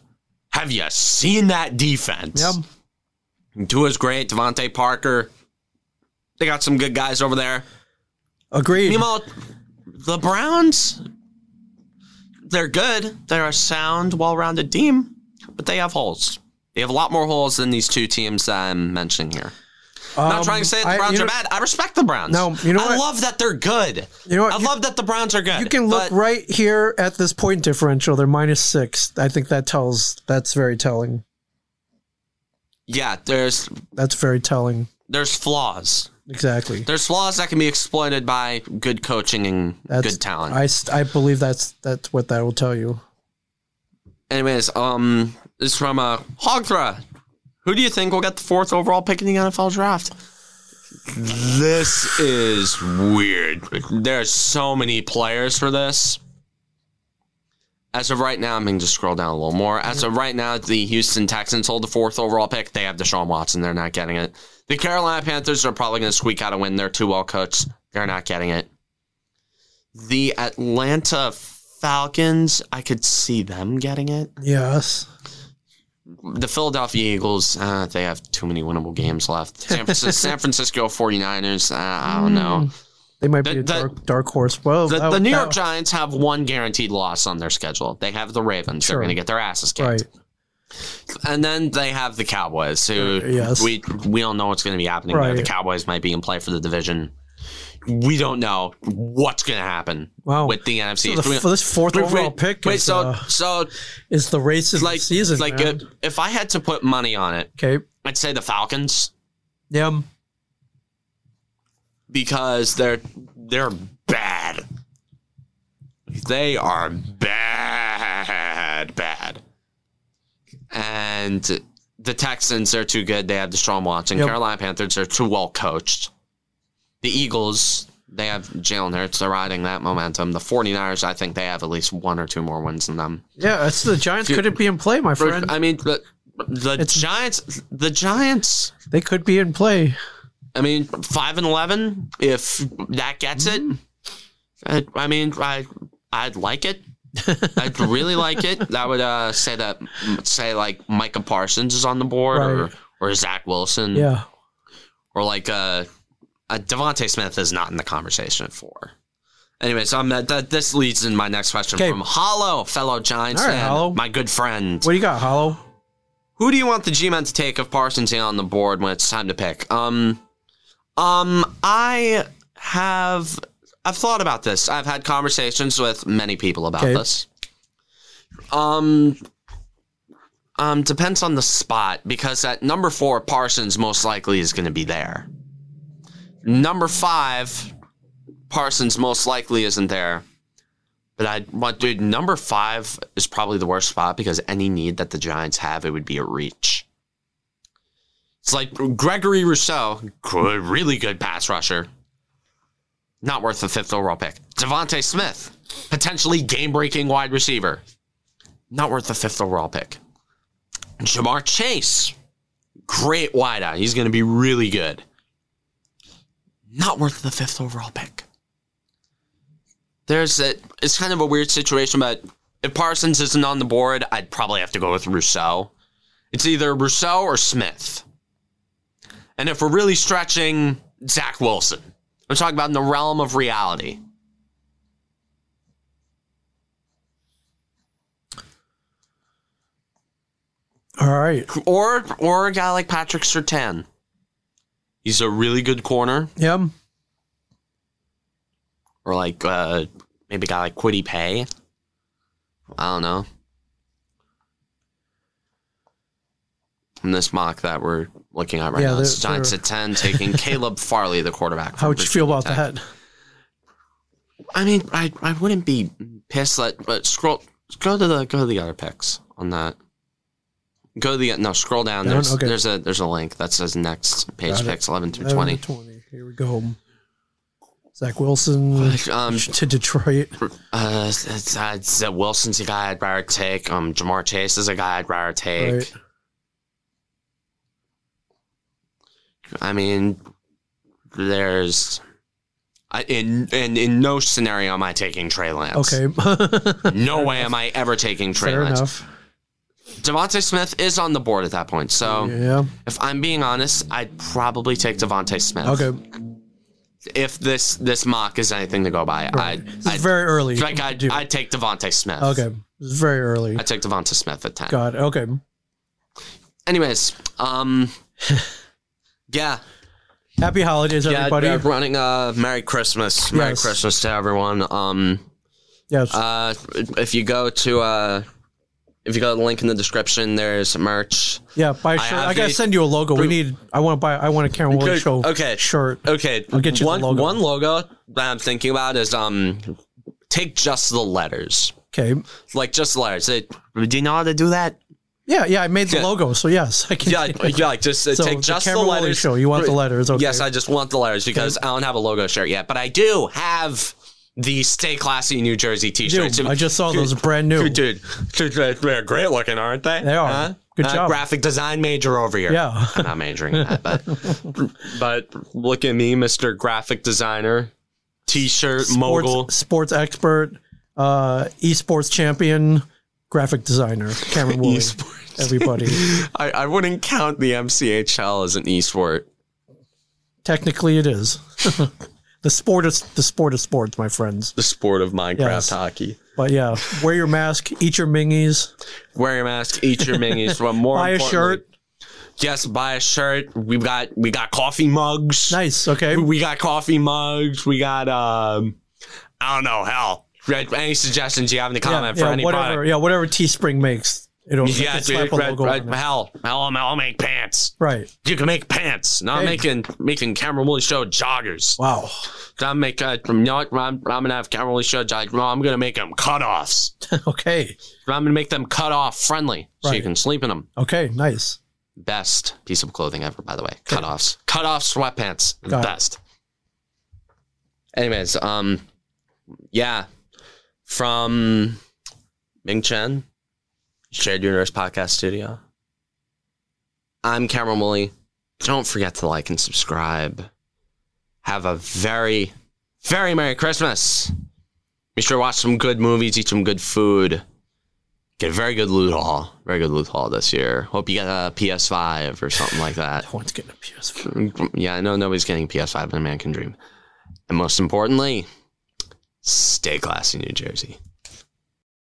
Have you seen that defense? Yep. Tua's great. DeVante Parker. They got some good guys over there. Agreed. Meanwhile, the Browns, they're good. They're a sound, well-rounded team, but they have holes. They have a lot more holes than these two teams that I'm mentioning here. I'm not Um, trying to say that the Browns you are know- bad. I respect the Browns. No, you know I what? love that they're good. You know what? I You- love that the Browns are good. You can look right here at this point differential. They're minus six. I think that tells. That's very telling. Yeah, there's That's very telling. There's flaws. Exactly. There's flaws that can be exploited by good coaching and That's good talent. I, I believe that's that's what that will tell you. Anyways, um, this is from uh, Hogthra. Who do you think will get the fourth overall pick in the NFL draft? This is weird. There's so many players for this. As of right now, I'm going to scroll down a little more. As of right now, the Houston Texans hold the fourth overall pick. They have Deshaun Watson. They're not getting it. The Carolina Panthers are probably going to squeak out a win. They're too well coached. They're not getting it. The Atlanta Falcons, I could see them getting it. Yes. The Philadelphia Eagles, uh, they have too many winnable games left. San Francisco, San Francisco <laughs> 49ers, uh, I don't know. They might be The- a the- dark, dark horse. Well, The, that- the New that- York Giants have one guaranteed loss on their schedule. They have the Ravens. They're going to get their asses kicked. Right. And then they have the Cowboys, who Uh, yes. we we don't know what's going to be happening there. Right. The Cowboys might be in play for the division. We don't know what's going to happen Wow. with the NFC. So the, this fourth wait, overall wait, pick wait, is, so uh, so is the race of like the season. like man. if I had to put money on it, okay. I'd say the Falcons. Yeah. Because they're they're bad. They are bad, bad. And the Texans are too good. They have the Deshaun Watson. Yep. Carolina Panthers are too well coached. The Eagles, they have Jalen Hurts. They're riding that momentum. The 49ers, I think they have at least one or two more wins than them. Yeah, it's the Giants couldn't be in play, my friend. I mean, the, the Giants, the Giants, They could be in play. I mean, five and eleven. If that gets it, I, I mean, I I'd like it. <laughs> I'd really like it. That would uh, say that say like Micah Parsons is on the board, or Right. or Zach Wilson, Yeah. or like uh, uh, DeVonta Smith is not in the conversation for. Anyways, um, that, that this leads in my next question Okay. from Hollow, fellow Giants right, fan, Hollow. my good friend. What do you got, Hollow? Who do you want the G-men to take if Parsons ain't on the board when it's time to pick? Um, Um, I have I've thought about this. I've had conversations with many people about Okay. this. Um, um, depends on the spot because at number four, Parsons most likely is going to be there. Number five, Parsons most likely isn't there. But I, but dude, number five is probably the worst spot because any need that the Giants have, it would be a reach. It's like Gregory Rousseau, really good pass rusher. Not worth the fifth overall pick. DeVonta Smith, potentially game breaking wide receiver. Not worth the fifth overall pick. Ja'Marr Chase, great wide wideout. He's going to be really good. Not worth the fifth overall pick. There's a, it's kind of a weird situation, but if Parsons isn't on the board, I'd probably have to go with Rousseau. It's either Rousseau or Smith. And if we're really stretching, Zach Wilson. I'm talking about in the realm of reality. All right. Or or a guy like Patrick Surtain. He's a really good corner. Yep. Or like uh maybe a guy like Kwity Paye. I don't know. In this mock that we're looking at right Yeah, now, they're- it's Giants they're- at 10, taking <laughs> Caleb Farley, the quarterback. How would you feel about Tech. that? I mean, I I wouldn't be pissed that, but scroll go to the go to the other picks on that. Go to the no scroll down. Down? There's Okay. there's a there's a link that says next page Got it. picks eleven through 11 twenty. to 20. Here we go. Zach Wilson Um, to Detroit. <laughs> uh, it's, it's, uh, it's, uh, Wilson's a guy I'd rather take. Um, Ja'Marr Chase is a guy I'd rather take. Right. I mean, there's. I, in, in in no scenario am I taking Trey Lance. Okay. <laughs> No way am I <laughs> ever taking Trey Fair Lance. enough. DeVonta Smith is on the board at that point. So Yeah. if I'm being honest, I'd probably take DeVonta Smith. Okay. If this this mock is anything to go by, is I'd very early. like I'd, Do- I'd take DeVonta Smith. okay. Is very early. I'd take DeVonta Smith at ten. God. Okay. Anyways, um, <laughs> yeah, Happy holidays, yeah, everybody. uh, running uh, Merry Christmas, Merry Yes. Christmas to everyone. Um, yes. uh, if you go to uh, if you go to the link in the description, there's merch. yeah. Buy a I shirt. I, gotta send you a logo. We need. I want to buy. I want a Karen Willis Good. show. Okay. Shirt. Okay, I'll get you the one logo. one logo that I'm thinking about is um, take just the letters, Okay. like just the letters. It, do you know how to do that? Yeah. Yeah. I made the Yeah. logo, so yes, I can. Yeah, <laughs> yeah, like just uh, So take the just the Woolley letters. show. You want the letters? Okay. Yes, I just want the letters because I don't have a logo shirt yet, but I do have the Stay Classy New Jersey T-shirts. Dude, I just saw those brand new. Dude, dude, they're great looking, aren't they? They are. Good Uh, job. Graphic design major over here. Yeah. I'm not majoring in that, but <laughs> but look at me, Mr. Graphic Designer, T-shirt mogul. Sports, sports expert, uh, esports champion, graphic designer, Cameron Woolley. Everybody. <laughs> I, I wouldn't count the MCHL as an e-sport. Technically, it is. <laughs> the sport is the sport of sports, my friends. The sport of Minecraft Yes. hockey. But yeah, wear your mask, eat your mingies, Wear your mask, eat your mingies. But more buy a shirt. Yes, buy a shirt. We've got we got coffee mugs. Nice. Okay. We got coffee mugs. We got um I don't know, hell. Any suggestions you have in the Yeah, comment for yeah, any whatever. product? Yeah, whatever Teespring makes. It'll Yeah, slap dude, a right, right, hell, hell, I'll, I'll make pants. Right. You can make pants. Not Hey. making making Cameron Woolley show joggers. Wow. I'm make uh, you know? I'm, I'm gonna have Cameron Woolley show joggers. No, I'm gonna make them cutoffs. <laughs> okay. I'm gonna make them cut off friendly, so you can sleep in them. Okay. Nice. Best piece of clothing ever, by the way. Cutoffs. Cutoff sweatpants. The Got it. best. Anyways, um, yeah, from Ming Chen, Shared Universe Podcast Studio. I'm Cameron Woolley. Don't forget to like and subscribe. Have a very, very Merry Christmas. Be sure to watch some good movies, eat some good food. Get a very good loot haul. Very good loot haul this year. Hope you get a PS5 or something like that. <laughs> no one's getting a PS5. Yeah, I know nobody's getting PS5 in American Dream. And most importantly, stay classy, New Jersey.